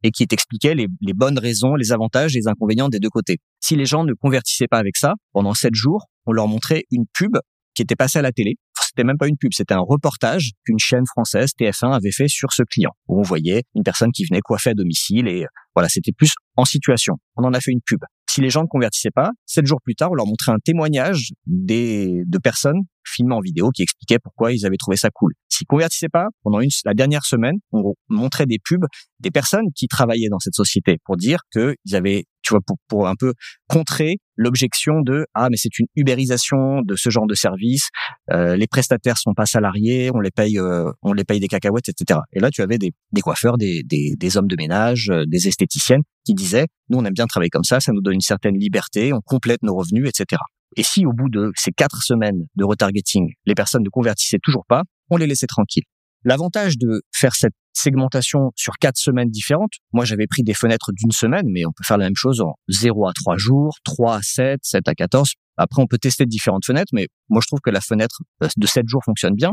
Et qui expliquait les, bonnes raisons, les avantages et les inconvénients des deux côtés. Si les gens ne convertissaient pas avec ça, pendant sept jours, on leur montrait une pub qui était passée à la télé. C'était même pas une pub, c'était un reportage qu'une chaîne française, TF1, avait fait sur ce client, où on voyait une personne qui venait coiffer à domicile et voilà, c'était plus en situation. On en a fait une pub. Si les gens ne convertissaient pas, sept jours plus tard, on leur montrait un témoignage des, de personnes filmées en vidéo qui expliquaient pourquoi ils avaient trouvé ça cool. S'ils convertissaient pas, pendant une, la dernière semaine, on montrait des pubs des personnes qui travaillaient dans cette société pour dire qu'ils avaient tu vois, pour, pour un peu contrer l'objection de ah mais c'est une ubérisation de ce genre de service, euh, les prestataires sont pas salariés, on les paye, euh, on les paye des cacahuètes, etc. Et là tu avais des, des coiffeurs, des, des, des hommes de ménage, euh, des esthéticiennes qui disaient nous on aime bien travailler comme ça, ça nous donne une certaine liberté, on complète nos revenus, etc. Et si au bout de ces quatre semaines de retargeting, les personnes ne convertissaient toujours pas, on les laissait tranquilles. L'avantage de faire cette segmentation sur quatre semaines différentes, moi j'avais pris des fenêtres d'une semaine, mais on peut faire la même chose en 0 à 3 jours, 3 à 7, 7 à 14. Après, on peut tester différentes fenêtres, mais moi je trouve que la fenêtre euh, de 7 jours fonctionne bien.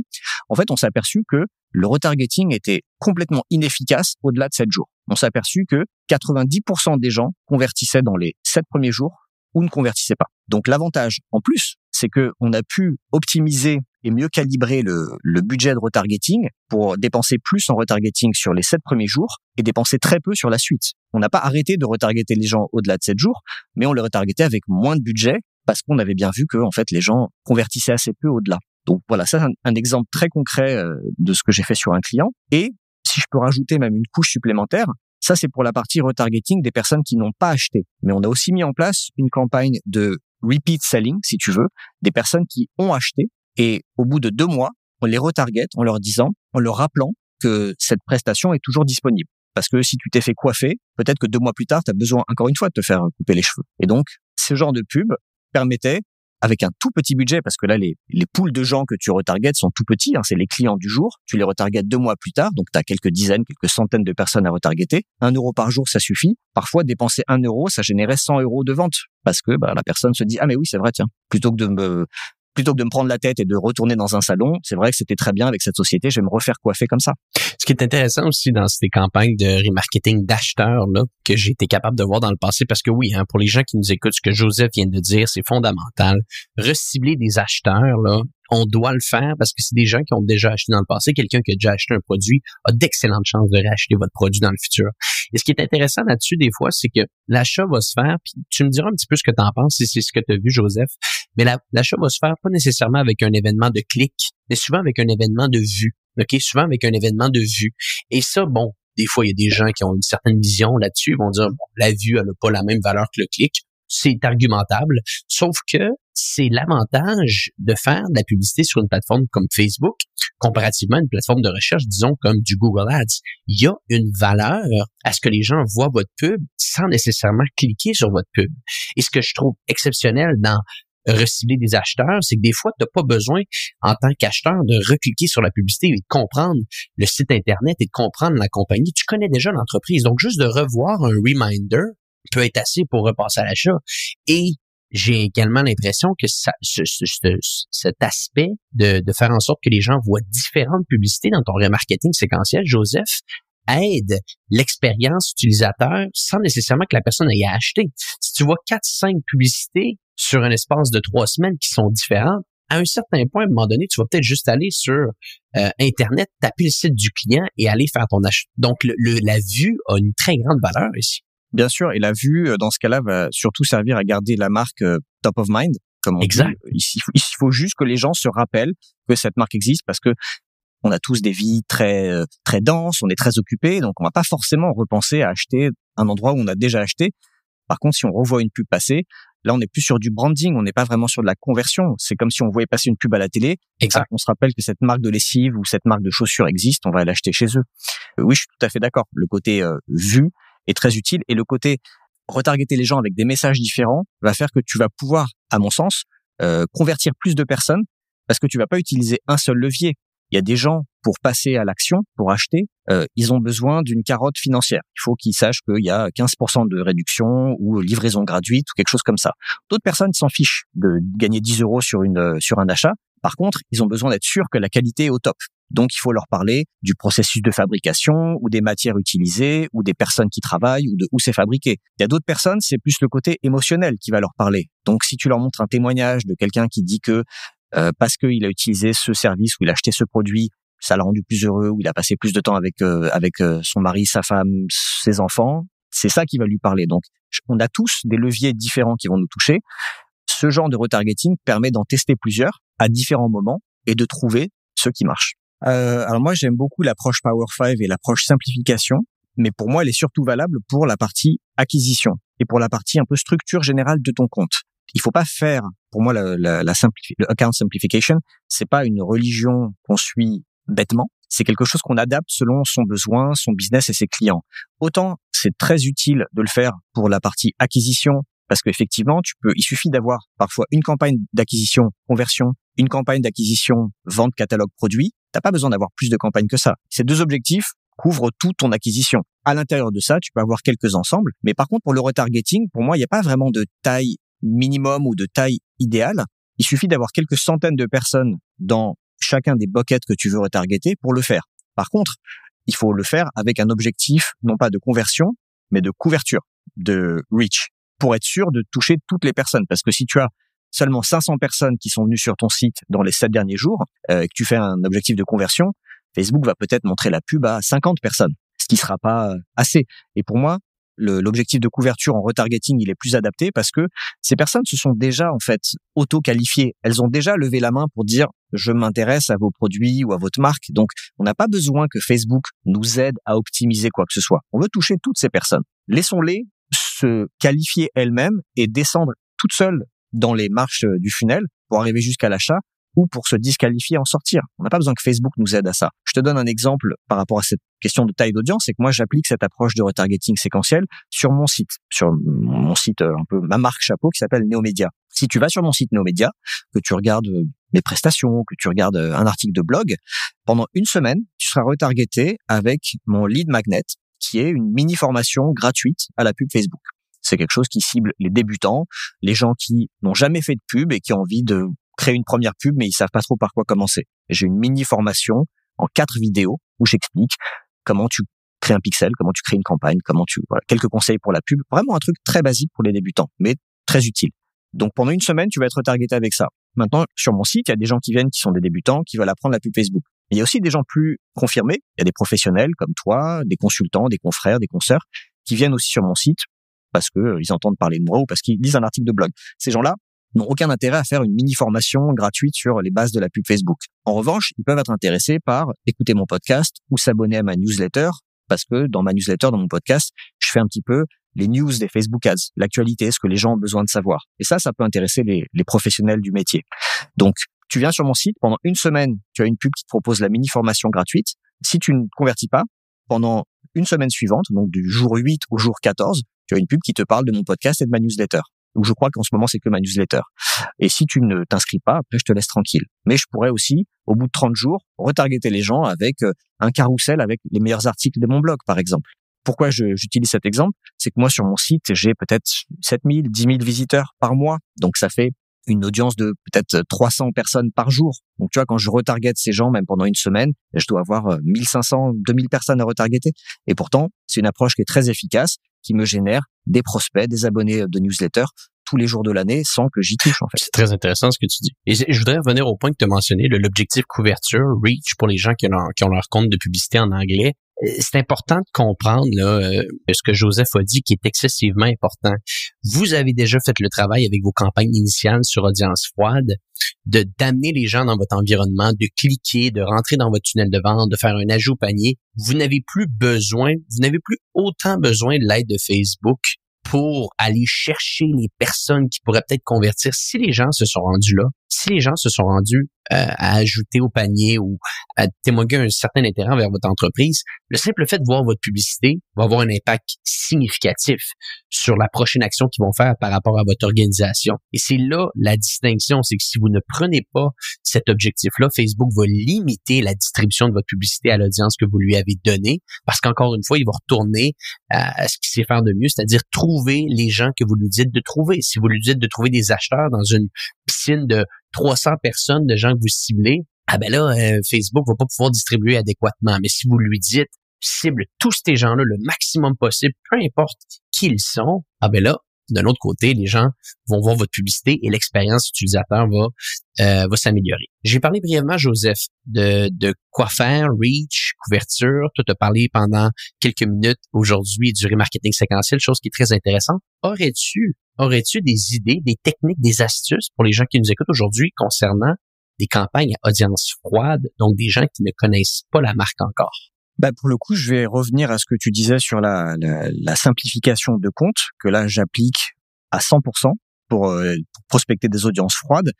En fait, on s'est aperçu que le retargeting était complètement inefficace au-delà de 7 jours. On s'est aperçu que 90% des gens convertissaient dans les 7 premiers jours ou ne convertissaient pas. Donc l'avantage en plus, c'est que on a pu optimiser et mieux calibrer le, le, budget de retargeting pour dépenser plus en retargeting sur les sept premiers jours et dépenser très peu sur la suite. On n'a pas arrêté de retargeter les gens au-delà de sept jours, mais on les retargetait avec moins de budget parce qu'on avait bien vu que en fait les gens convertissaient assez peu au-delà. Donc voilà, ça c'est un, exemple très concret euh, de ce que j'ai fait sur un client. Et si je peux rajouter même une couche supplémentaire, ça c'est pour la partie retargeting des personnes qui n'ont pas acheté. Mais on a aussi mis en place une campagne de repeat selling, si tu veux, des personnes qui ont acheté et au bout de deux mois, on les retarget en leur disant, en leur rappelant que cette prestation est toujours disponible. Parce que si tu t'es fait coiffer, peut-être que deux mois plus tard, tu as besoin encore une fois de te faire couper les cheveux. Et donc, ce genre de pub permettait, avec un tout petit budget, parce que là, les, les poules de gens que tu retargetes sont tout petits, hein, c'est les clients du jour, tu les retargetes deux mois plus tard, donc tu as quelques dizaines, quelques centaines de personnes à retargeter. Un euro par jour, ça suffit. Parfois, dépenser un euro, ça générait 100 euros de vente, parce que bah, la personne se dit, ah mais oui, c'est vrai, tiens, plutôt que de me plutôt que de me prendre la tête et de retourner dans un salon, c'est vrai que c'était très bien avec cette société, je vais me refaire coiffer comme ça. Ce qui est intéressant aussi dans ces campagnes de remarketing d'acheteurs là que j'ai été capable de voir dans le passé, parce que oui, hein, pour les gens qui nous écoutent, ce que Joseph vient de dire, c'est fondamental. Recibler des acheteurs là, on doit le faire parce que c'est des gens qui ont déjà acheté dans le passé. Quelqu'un qui a déjà acheté un produit a d'excellentes chances de réacheter votre produit dans le futur. Et ce qui est intéressant là-dessus, des fois, c'est que l'achat va se faire, puis tu me diras un petit peu ce que tu en penses, si c'est ce que tu as vu, Joseph, mais l'achat va se faire pas nécessairement avec un événement de clic, mais souvent avec un événement de vue. OK? Souvent avec un événement de vue. Et ça, bon, des fois, il y a des gens qui ont une certaine vision là-dessus, vont dire, bon, la vue, elle n'a pas la même valeur que le clic c'est argumentable. Sauf que c'est l'avantage de faire de la publicité sur une plateforme comme Facebook comparativement à une plateforme de recherche, disons, comme du Google Ads. Il y a une valeur à ce que les gens voient votre pub sans nécessairement cliquer sur votre pub. Et ce que je trouve exceptionnel dans recibler des acheteurs, c'est que des fois, tu n'as pas besoin, en tant qu'acheteur, de recliquer sur la publicité et de comprendre le site Internet et de comprendre la compagnie. Tu connais déjà l'entreprise. Donc, juste de revoir un reminder peut être assez pour repasser à l'achat. Et j'ai également l'impression que ça, ce, cet aspect de, de, faire en sorte que les gens voient différentes publicités dans ton remarketing séquentiel, Joseph, aide l'expérience utilisateur sans nécessairement que la personne ait acheté. Si tu vois quatre, cinq publicités sur un espace de trois semaines qui sont différentes, à un certain point, à un moment donné, tu vas peut-être juste aller sur euh, Internet, taper le site du client et aller faire ton achat. Donc, le, la vue a une très grande valeur ici. Bien sûr, et la vue, euh, dans ce cas-là, va surtout servir à garder la marque euh, top of mind, comme on exact. dit. Il, il faut juste que les gens se rappellent que cette marque existe parce que on a tous des vies très très denses, on est très occupés, donc on va pas forcément repenser à acheter un endroit où on a déjà acheté. Par contre, si on revoit une pub passer, là on est plus sur du branding, on n'est pas vraiment sur de la conversion. C'est comme si on voyait passer une pub à la télé. Exact. On se rappelle que cette marque de lessive ou cette marque de chaussures existe, on va l'acheter chez eux. oui, je suis tout à fait d'accord. Le côté euh, vue est très utile et le côté retargeter les gens avec des messages différents va faire que tu vas pouvoir, à mon sens, euh, convertir plus de personnes parce que tu vas pas utiliser un seul levier. Il y a des gens pour passer à l'action, pour acheter, euh, ils ont besoin d'une carotte financière. Il faut qu'ils sachent qu'il y a 15% de réduction ou livraison gratuite ou quelque chose comme ça. D'autres personnes s'en fichent de gagner 10 euros sur une sur un achat. Par contre, ils ont besoin d'être sûrs que la qualité est au top. Donc, il faut leur parler du processus de fabrication ou des matières utilisées ou des personnes qui travaillent ou de où c'est fabriqué. Il y a d'autres personnes, c'est plus le côté émotionnel qui va leur parler. Donc, si tu leur montres un témoignage de quelqu'un qui dit que euh, parce qu'il a utilisé ce service ou il a acheté ce produit, ça l'a rendu plus heureux ou il a passé plus de temps avec euh, avec euh, son mari, sa femme, ses enfants, c'est ça qui va lui parler. Donc, on a tous des leviers différents qui vont nous toucher. Ce genre de retargeting permet d'en tester plusieurs à différents moments et de trouver ceux qui marchent. Euh, alors moi, j'aime beaucoup l'approche Power 5 et l'approche simplification, mais pour moi, elle est surtout valable pour la partie acquisition et pour la partie un peu structure générale de ton compte. Il faut pas faire, pour moi, la, la, la le account simplification, c'est pas une religion qu'on suit bêtement. C'est quelque chose qu'on adapte selon son besoin, son business et ses clients. Autant c'est très utile de le faire pour la partie acquisition, parce qu'effectivement, tu peux, il suffit d'avoir parfois une campagne d'acquisition, conversion une campagne d'acquisition, vente, catalogue, produit, t'as pas besoin d'avoir plus de campagnes que ça. Ces deux objectifs couvrent toute ton acquisition. À l'intérieur de ça, tu peux avoir quelques ensembles. Mais par contre, pour le retargeting, pour moi, il n'y a pas vraiment de taille minimum ou de taille idéale. Il suffit d'avoir quelques centaines de personnes dans chacun des buckets que tu veux retargeter pour le faire. Par contre, il faut le faire avec un objectif non pas de conversion, mais de couverture, de reach, pour être sûr de toucher toutes les personnes. Parce que si tu as seulement 500 personnes qui sont venues sur ton site dans les 7 derniers jours, euh, et que tu fais un objectif de conversion, Facebook va peut-être montrer la pub à 50 personnes, ce qui sera pas euh, assez. Et pour moi, l'objectif de couverture en retargeting, il est plus adapté parce que ces personnes se sont déjà en fait auto-qualifiées. Elles ont déjà levé la main pour dire je m'intéresse à vos produits ou à votre marque. Donc, on n'a pas besoin que Facebook nous aide à optimiser quoi que ce soit. On veut toucher toutes ces personnes. Laissons-les se qualifier elles-mêmes et descendre toutes seules dans les marches du funnel pour arriver jusqu'à l'achat ou pour se disqualifier en sortir. On n'a pas besoin que Facebook nous aide à ça. Je te donne un exemple par rapport à cette question de taille d'audience, c'est que moi j'applique cette approche de retargeting séquentiel sur mon site, sur mon site euh, un peu ma marque chapeau qui s'appelle Neomedia. Si tu vas sur mon site Neomedia, que tu regardes euh, mes prestations, que tu regardes euh, un article de blog, pendant une semaine, tu seras retargeté avec mon lead magnet, qui est une mini formation gratuite à la pub Facebook. C'est quelque chose qui cible les débutants, les gens qui n'ont jamais fait de pub et qui ont envie de créer une première pub, mais ils savent pas trop par quoi commencer. J'ai une mini formation en quatre vidéos où j'explique comment tu crées un pixel, comment tu crées une campagne, comment tu voilà, quelques conseils pour la pub, vraiment un truc très basique pour les débutants, mais très utile. Donc pendant une semaine, tu vas être targeté avec ça. Maintenant, sur mon site, il y a des gens qui viennent qui sont des débutants, qui veulent apprendre la pub Facebook. il y a aussi des gens plus confirmés. Il y a des professionnels comme toi, des consultants, des confrères, des consoeurs, qui viennent aussi sur mon site parce que euh, ils entendent parler de moi ou parce qu'ils lisent un article de blog. Ces gens-là, n'ont aucun intérêt à faire une mini formation gratuite sur les bases de la pub Facebook. En revanche, ils peuvent être intéressés par écouter mon podcast ou s'abonner à ma newsletter parce que dans ma newsletter, dans mon podcast, je fais un petit peu les news des Facebook Ads, l'actualité, ce que les gens ont besoin de savoir. Et ça, ça peut intéresser les, professionnels du métier. Donc, tu viens sur mon site, pendant une semaine, tu as une pub qui te propose la mini formation gratuite. Si tu ne convertis pas, pendant une semaine suivante, donc du jour 8 au jour 14, tu as une pub qui te parle de mon podcast et de ma newsletter. Donc je crois qu'en ce moment c'est que ma newsletter. Et si tu ne t'inscris pas, après je te laisse tranquille. Mais je pourrais aussi, au bout de 30 jours, retargeter les gens avec euh, un carrousel avec les meilleurs articles de mon blog, par exemple. Pourquoi j'utilise cet exemple? C'est que moi sur mon site, j'ai peut-être 7000, 10 000 visiteurs par mois. Donc ça fait une audience de peut-être 300 personnes par jour. Donc tu vois, quand je retarget ces gens, même pendant une semaine, je dois avoir 1500, euh, 2000 personnes à retargeter. Et pourtant, c'est une approche qui est très efficace qui me génère des prospects, des abonnés de newsletter tous les jours de l'année sans que j'y touche en fait. C'est très intéressant ce que tu dis. Et je voudrais revenir au point que tu as mentionné, l'objectif couverture, reach pour les gens qui ont leur compte de publicité en anglais. C'est important de comprendre là, euh, ce que Joseph a dit qui est excessivement important. Vous avez déjà fait le travail avec vos campagnes initiales sur audience froide de d'amener les gens dans votre environnement, de cliquer, de rentrer dans votre tunnel de vente, de faire un ajout panier. Vous n'avez plus besoin, vous n'avez plus autant besoin de l'aide de Facebook pour aller chercher les personnes qui pourraient peut-être convertir si les gens se sont rendus là, si les gens se sont rendus euh, à ajouter au panier ou à témoigner un certain intérêt envers votre entreprise, le simple fait de voir votre publicité va avoir un impact significatif sur la prochaine action qu'ils vont faire par rapport à votre organisation. Et c'est là la distinction, c'est que si vous ne prenez pas cet objectif-là, Facebook va limiter la distribution de votre publicité à l'audience que vous lui avez donnée, parce qu'encore une fois, il va retourner à ce qu'il sait faire de mieux, c'est-à-dire trouver les gens que vous lui dites de trouver. Si vous lui dites de trouver des acheteurs dans une piscine de 300 personnes de gens que vous ciblez, ah ben là, euh, Facebook va pas pouvoir distribuer adéquatement. Mais si vous lui dites, cible tous ces gens-là le maximum possible, peu importe qui ils sont, ah ben là, d'un autre côté, les gens vont voir votre publicité et l'expérience utilisateur va euh, va s'améliorer. J'ai parlé brièvement, Joseph, de, de quoi faire, reach, couverture. Tu as parlé pendant quelques minutes aujourd'hui du remarketing séquentiel, chose qui est très intéressante. Aurais-tu aurais-tu des idées, des techniques, des astuces pour les gens qui nous écoutent aujourd'hui concernant des campagnes à audience froide, donc des gens qui ne connaissent pas la marque encore? Bah pour le coup, je vais revenir à ce que tu disais sur la, la, simplification de compte, que là j'applique à 100% pour, pour prospecter des audiences froides.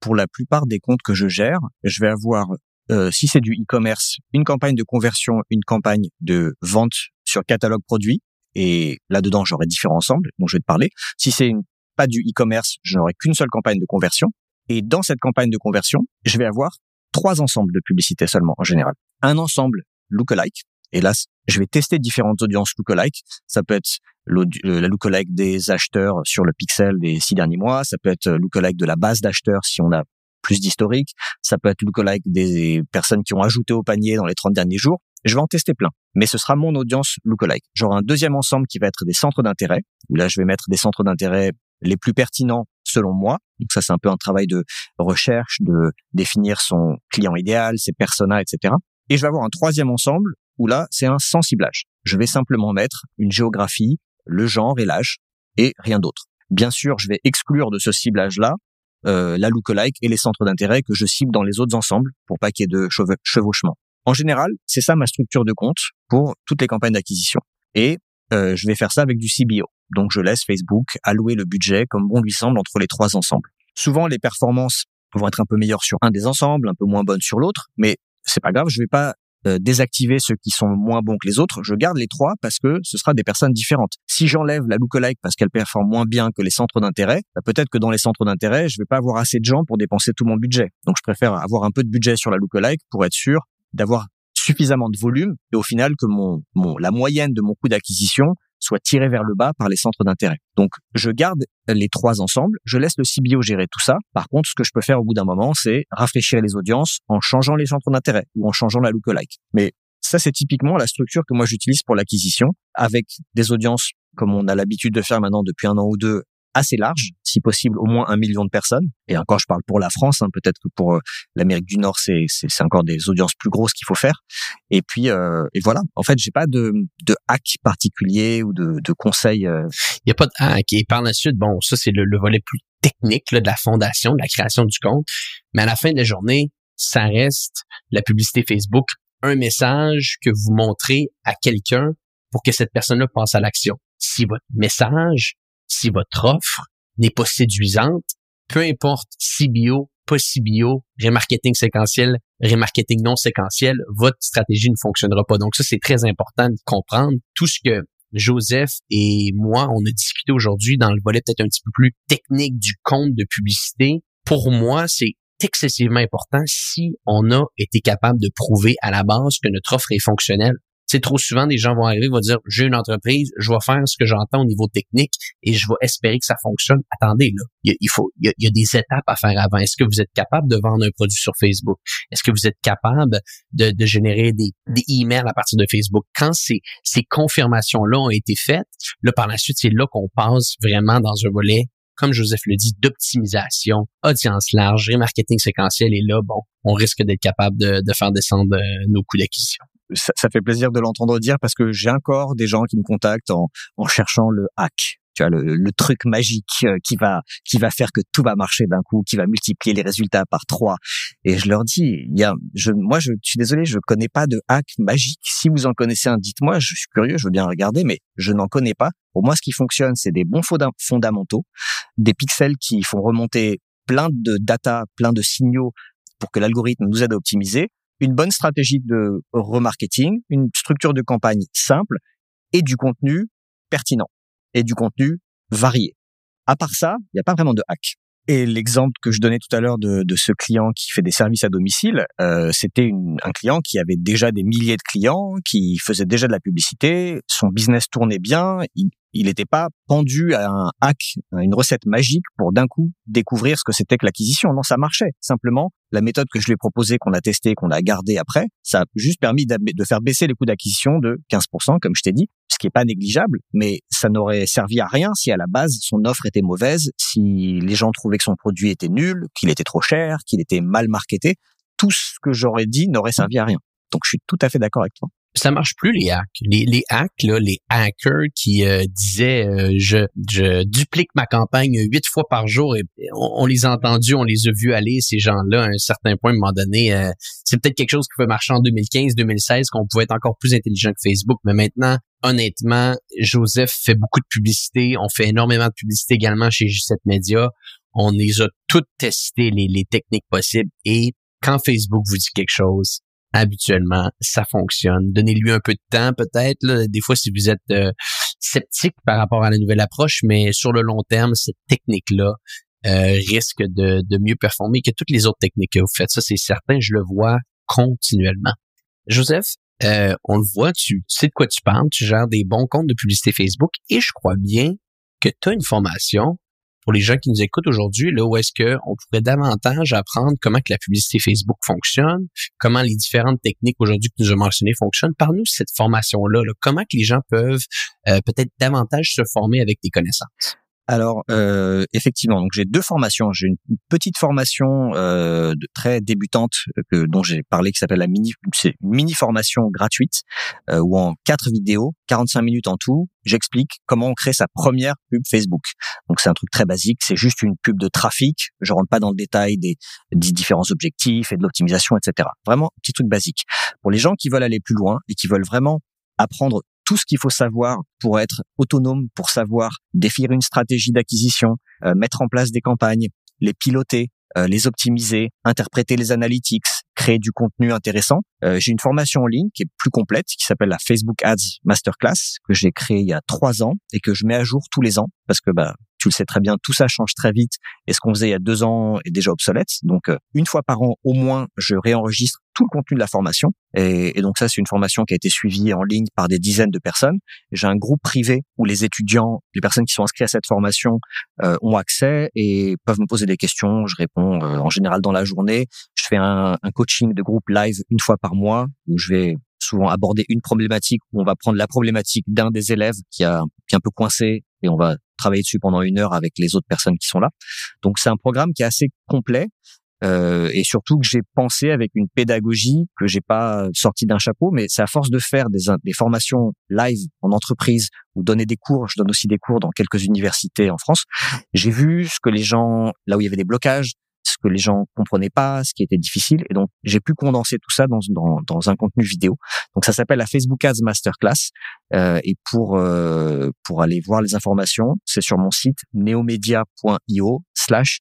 Pour la plupart des comptes que je gère, je vais avoir, euh, si c'est du e-commerce, une campagne de conversion, une campagne de vente sur catalogue produit, et là-dedans, j'aurai différents ensembles dont je vais te parler. Si c'est pas du e-commerce, je n'aurai qu'une seule campagne de conversion. Et dans cette campagne de conversion, je vais avoir trois ensembles de publicités seulement en général. Un ensemble lookalike. Et là, je vais tester différentes audiences lookalike. Ça peut être la lookalike des acheteurs sur le pixel des six derniers mois. Ça peut être lookalike de la base d'acheteurs si on a plus d'historique. Ça peut être lookalike des personnes qui ont ajouté au panier dans les 30 derniers jours. Je vais en tester plein, mais ce sera mon audience lookalike. J'aurai un deuxième ensemble qui va être des centres d'intérêt, où là, je vais mettre des centres d'intérêt les plus pertinents selon moi. Donc ça, c'est un peu un travail de recherche, de définir son client idéal, ses personas, etc. Et je vais avoir un troisième ensemble où là, c'est un sans ciblage. Je vais simplement mettre une géographie, le genre et l'âge, et rien d'autre. Bien sûr, je vais exclure de ce ciblage-là euh, la lookalike et les centres d'intérêt que je cible dans les autres ensembles pour pas qu'il y ait de chevauchement. En général, c'est ça ma structure de compte pour toutes les campagnes d'acquisition. Et euh, je vais faire ça avec du CBO. Donc je laisse Facebook allouer le budget comme bon lui semble entre les trois ensembles. Souvent les performances vont être un peu meilleures sur un des ensembles, un peu moins bonnes sur l'autre, mais c'est pas grave, je vais pas euh, désactiver ceux qui sont moins bons que les autres, je garde les trois parce que ce sera des personnes différentes. Si j'enlève la lookalike parce qu'elle performe moins bien que les centres d'intérêt, bah, peut-être que dans les centres d'intérêt, je vais pas avoir assez de gens pour dépenser tout mon budget. Donc je préfère avoir un peu de budget sur la lookalike pour être sûr d'avoir suffisamment de volume et au final que mon, mon la moyenne de mon coût d'acquisition soit tirée vers le bas par les centres d'intérêt. Donc, je garde les trois ensemble, je laisse le CBO gérer tout ça. Par contre, ce que je peux faire au bout d'un moment, c'est rafraîchir les audiences en changeant les centres d'intérêt ou en changeant la lookalike. Mais ça, c'est typiquement la structure que moi j'utilise pour l'acquisition avec des audiences comme on a l'habitude de faire maintenant depuis un an ou deux assez large, si possible au moins un million de personnes. Et encore, je parle pour la France, hein, peut-être que pour euh, l'Amérique du Nord, c'est, c'est, encore des audiences plus grosses qu'il faut faire. Et puis, euh, et voilà. En fait, j'ai pas de, de hack particulier ou de, de conseils. Euh. Il y a pas de hack. Et par la suite, bon, ça c'est le, volet plus technique là, de la fondation, de la création du compte. Mais à la fin de la journée, ça reste la publicité Facebook, un message que vous montrez à quelqu'un pour que cette personne-là passe à l'action. Si votre message si votre offre n'est pas séduisante, peu importe CBO, pas CBO, remarketing séquentiel, remarketing non séquentiel, votre stratégie ne fonctionnera pas. Donc ça, c'est très important de comprendre tout ce que Joseph et moi, on a discuté aujourd'hui dans le volet peut-être un petit peu plus technique du compte de publicité. Pour moi, c'est excessivement important si on a été capable de prouver à la base que notre offre est fonctionnelle c'est trop souvent des gens vont arriver, vont dire j'ai une entreprise, je vais faire ce que j'entends au niveau technique et je vais espérer que ça fonctionne. Attendez là, il, faut il y, a, des étapes à faire avant. Est-ce que vous êtes capable de vendre un produit sur Facebook? Est-ce que vous êtes capable de, générer des, emails à partir de Facebook? Quand ces confirmations là ont été faites, là par la suite c'est là qu'on passe vraiment dans un volet comme Joseph le dit, d'optimisation, audience large, remarketing séquentiel, et là, bon, on risque d'être capable de, de faire descendre euh, nos coûts d'acquisition ça, ça, fait plaisir de l'entendre dire parce que j'ai encore des gens qui me contactent en, en cherchant le hack. Tu vois, le, le, truc magique euh, qui va qui va faire que tout va marcher d'un coup, qui va multiplier les résultats par trois. Et je leur dis, il y a, je, moi, je, suis désolé, je connais pas de hack magique. Si vous en connaissez un, dites-moi. Je suis curieux, je veux bien regarder, mais je n'en connais pas. Pour moi, ce qui fonctionne, c'est des bons fondamentaux, des pixels qui font remonter plein de data, plein de signaux pour que l'algorithme nous aide à optimiser une bonne stratégie de remarketing, une structure de campagne simple et du contenu pertinent et du contenu varié. À part ça, il n'y a pas vraiment de hack. Et l'exemple que je donnais tout à l'heure de, de, ce client qui fait des services à domicile, euh, c'était un client qui avait déjà des milliers de clients, qui faisait déjà de la publicité, son business tournait bien, il, il n'était pas pendu à un hack, à une recette magique pour d'un coup découvrir ce que c'était que l'acquisition. Non, ça marchait. Simplement, la méthode que je lui ai proposée, qu'on a testée, qu'on a gardée après, ça a juste permis de faire baisser les coûts d'acquisition de 15%, comme je t'ai dit, ce qui est pas négligeable, mais ça n'aurait servi à rien si à la base son offre était mauvaise, si les gens trouvaient que son produit était nul, qu'il était trop cher, qu'il était mal marketé. Tout ce que j'aurais dit n'aurait servi à rien. Donc je suis tout à fait d'accord avec toi ça marche plus les hacks. Les, hacks, là, les hackers qui euh, disaient euh, je, je duplique ma campagne huit fois par jour et on, les a entendus, on les a vus aller ces gens-là à un certain point à un moment donné. Euh, c'est peut-être quelque chose qui pouvait marcher en 2015-2016 qu'on pouvait être encore plus intelligent que Facebook, mais maintenant honnêtement, Joseph fait beaucoup de publicité, on fait énormément de publicité également chez G7 Media. On les a toutes testées les, les techniques possibles et quand Facebook vous dit quelque chose, habituellement, ça fonctionne. Donnez-lui un peu de temps peut-être. Des fois, si vous êtes euh, sceptique par rapport à la nouvelle approche, mais sur le long terme, cette technique-là euh, risque de, de mieux performer que toutes les autres techniques que vous faites. Ça, c'est certain, je le vois continuellement. Joseph, euh, on le voit, tu, sais de quoi tu parles, tu gères des bons comptes de publicité Facebook et je crois bien que tu as une formation pour les gens qui nous écoutent aujourd'hui, là où est-ce qu'on pourrait davantage apprendre comment que la publicité Facebook fonctionne, comment les différentes techniques aujourd'hui que nous avons mentionnées fonctionnent. Par-nous cette formation-là, là, comment que les gens peuvent euh, peut-être davantage se former avec des connaissances? Alors euh, effectivement, donc j'ai deux formations. J'ai une petite formation euh, de très débutante que, dont j'ai parlé qui s'appelle la mini, c'est une mini formation gratuite euh, où en quatre vidéos, 45 minutes en tout, j'explique comment on crée sa première pub Facebook. Donc c'est un truc très basique, c'est juste une pub de trafic. Je rentre pas dans le détail des, des différents objectifs et de l'optimisation, etc. Vraiment petit truc basique. Pour les gens qui veulent aller plus loin et qui veulent vraiment apprendre tout ce qu'il faut savoir pour être autonome, pour savoir définir une stratégie d'acquisition, euh, mettre en place des campagnes, les piloter, euh, les optimiser, interpréter les analytics, créer du contenu intéressant. Euh, j'ai une formation en ligne qui est plus complète, qui s'appelle la Facebook Ads Masterclass, que j'ai créée il y a trois ans et que je mets à jour tous les ans parce que bah tu le sais très bien, tout ça change très vite et ce qu'on faisait il y a deux ans est déjà obsolète. Donc euh, une fois par an au moins, je réenregistre tout le contenu de la formation et, donc ça c'est une formation qui a été suivie en ligne par des dizaines de personnes. J'ai un groupe privé où les étudiants, les personnes qui sont inscrites à cette formation euh, ont accès et peuvent me poser des questions. Je réponds euh, en général dans la journée. Je fais un, un coaching de groupe live une fois par mois où je vais souvent aborder une problématique où on va prendre la problématique d'un des élèves qui a qui est un peu coincé et on va travailler dessus pendant une heure avec les autres personnes qui sont là. Donc c'est un programme qui est assez complet euh, et surtout que j'ai pensé avec une pédagogie que j'ai pas sorti d'un chapeau, mais c'est à force de faire des, des formations live en entreprise ou donner des cours. Je donne aussi des cours dans quelques universités en France. J'ai vu ce que les gens, là où il y avait des blocages, ce que les gens comprenaient pas, ce qui était difficile. Et donc, j'ai pu condenser tout ça dans, dans, dans un contenu vidéo. Donc, ça s'appelle la Facebook Ads Masterclass. Euh, et pour euh, pour aller voir les informations, c'est sur mon site neomedia.io slash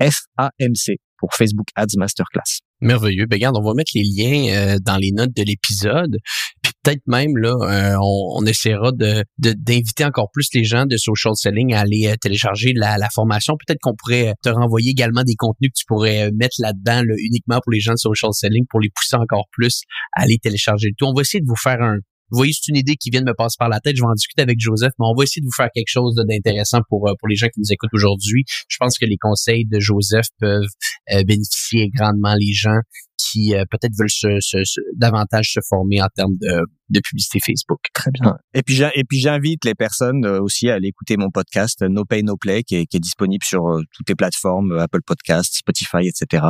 FAMC pour Facebook Ads Masterclass. Merveilleux. Ben, regarde, on va mettre les liens euh, dans les notes de l'épisode. Puis peut-être même là, euh, on, on, essaiera de d'inviter encore plus les gens de social selling à aller euh, télécharger la, la formation. Peut-être qu'on pourrait te renvoyer également des contenus que tu pourrais mettre là-dedans uniquement pour les gens de social selling pour les pousser encore plus à aller télécharger le tout. On va essayer de vous faire un, vous voyez, c'est une idée qui vient de me passer par la tête. Je vais en discuter avec Joseph, mais on va essayer de vous faire quelque chose d'intéressant pour, euh, pour les gens qui nous écoutent aujourd'hui. Je pense que les conseils de Joseph peuvent euh, bénéficier grandement les gens qui euh, peut-être veulent se, davantage se former en termes de, de publicité Facebook. Très bien. Et puis et puis j'invite les personnes euh, aussi à aller écouter mon podcast No Pay No Play qui est, qui est disponible sur euh, toutes les plateformes Apple Podcasts, Spotify, etc.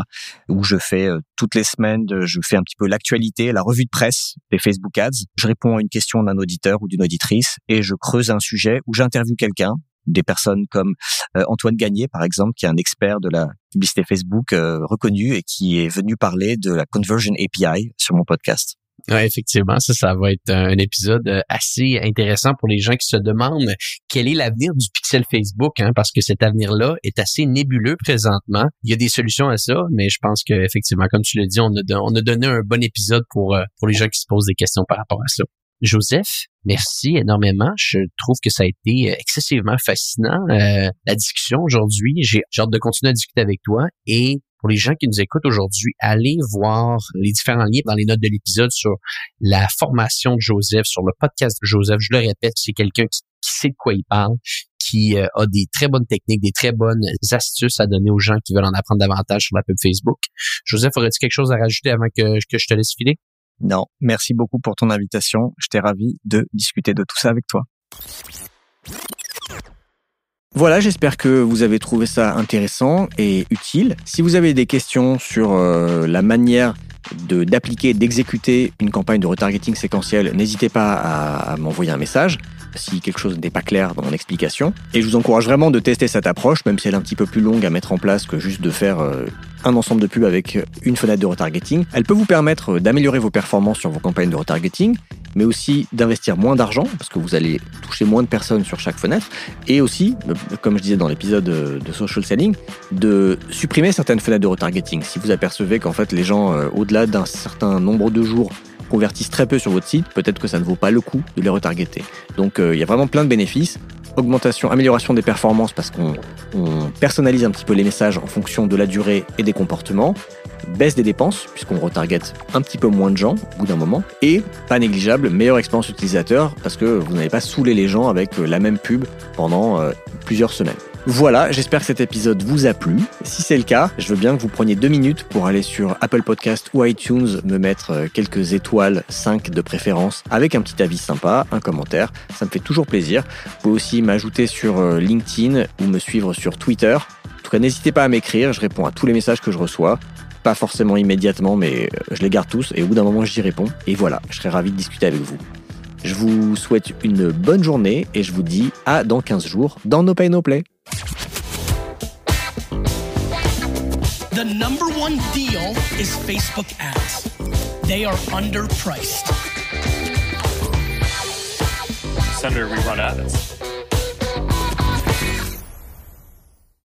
Où je fais toutes les semaines, je fais un petit peu l'actualité, la revue de presse des Facebook Ads. Je réponds à une question d'un auditeur ou d'une auditrice et je creuse un sujet où j'interviewe quelqu'un des personnes comme euh, Antoine Gagné, par exemple, qui est un expert de la publicité Facebook euh, reconnu et qui est venu parler de la Conversion API sur mon podcast. Effectivement, ça, ça va être un épisode euh, assez intéressant pour les gens qui se demandent quel est l'avenir du pixel Facebook, hein, parce que cet avenir-là est assez nébuleux présentement. Il y a des solutions à ça, mais je pense qu'effectivement, comme tu l'as dit, on a, on a donné un bon épisode pour, pour les gens qui se posent des questions par rapport à ça. Joseph, merci énormément. Je trouve que ça a été euh, excessivement fascinant, euh, la discussion aujourd'hui. J'ai hâte de continuer à discuter avec toi et pour les gens qui nous écoutent aujourd'hui, allez voir les différents liens dans les notes de l'épisode sur la formation de Joseph, sur le podcast de Joseph. Je le répète, c'est quelqu'un qui, sait de quoi il parle, qui euh, a des très bonnes techniques, des très bonnes astuces à donner aux gens qui veulent en apprendre davantage sur la pub Facebook. Joseph, aurais-tu quelque chose à rajouter avant que, que je te laisse filer? Non, merci beaucoup pour ton invitation. J'étais ravi de discuter de tout ça avec toi. Voilà, j'espère que vous avez trouvé ça intéressant et utile. Si vous avez des questions sur euh, la manière d'appliquer, d'exécuter une campagne de retargeting séquentiel, n'hésitez pas à m'envoyer un message si quelque chose n'est pas clair dans mon explication. Et je vous encourage vraiment de tester cette approche, même si elle est un petit peu plus longue à mettre en place que juste de faire euh, un ensemble de pubs avec une fenêtre de retargeting. Elle peut vous permettre d'améliorer vos performances sur vos campagnes de retargeting, mais aussi d'investir moins d'argent, parce que vous allez toucher moins de personnes sur chaque fenêtre, et aussi, euh, comme je disais dans l'épisode de social selling, de supprimer certaines fenêtres de retargeting. Si vous apercevez qu'en fait les gens, euh, au-delà d'un certain nombre de jours, convertissent très peu sur votre site, peut-être que ça ne vaut pas le coup de les retargeter. Donc euh, il y a vraiment plein de bénéfices. augmentation, amélioration des performances parce qu'on on personnalise un petit peu les messages en fonction de la durée et des comportements, baisse des dépenses puisqu'on retarget un petit peu moins de gens au bout d'un moment, et pas négligeable, meilleure expérience utilisateur parce que vous n'avez pas saoulé les gens avec la même pub pendant euh, plusieurs semaines. Voilà, j'espère que cet épisode vous a plu. Si c'est le cas, je veux bien que vous preniez deux minutes pour aller sur Apple Podcast ou iTunes, me mettre euh, quelques étoiles, 5 de préférence, avec un petit avis sympa, un commentaire. Ça me fait toujours plaisir. Vous pouvez aussi m'ajouter sur euh, LinkedIn ou me suivre sur Twitter. En tout cas, n'hésitez pas à m'écrire, je réponds à tous les messages que je reçois. Pas forcément immédiatement, mais euh, je les garde tous et au bout d'un moment, j'y réponds. Et voilà, je serai ravi de discuter avec vous. Je vous souhaite une bonne journée et je vous dis à dans 15 jours dans No Pay No Play. The number one deal is Facebook ads. They are underpriced. Senator, we run ads.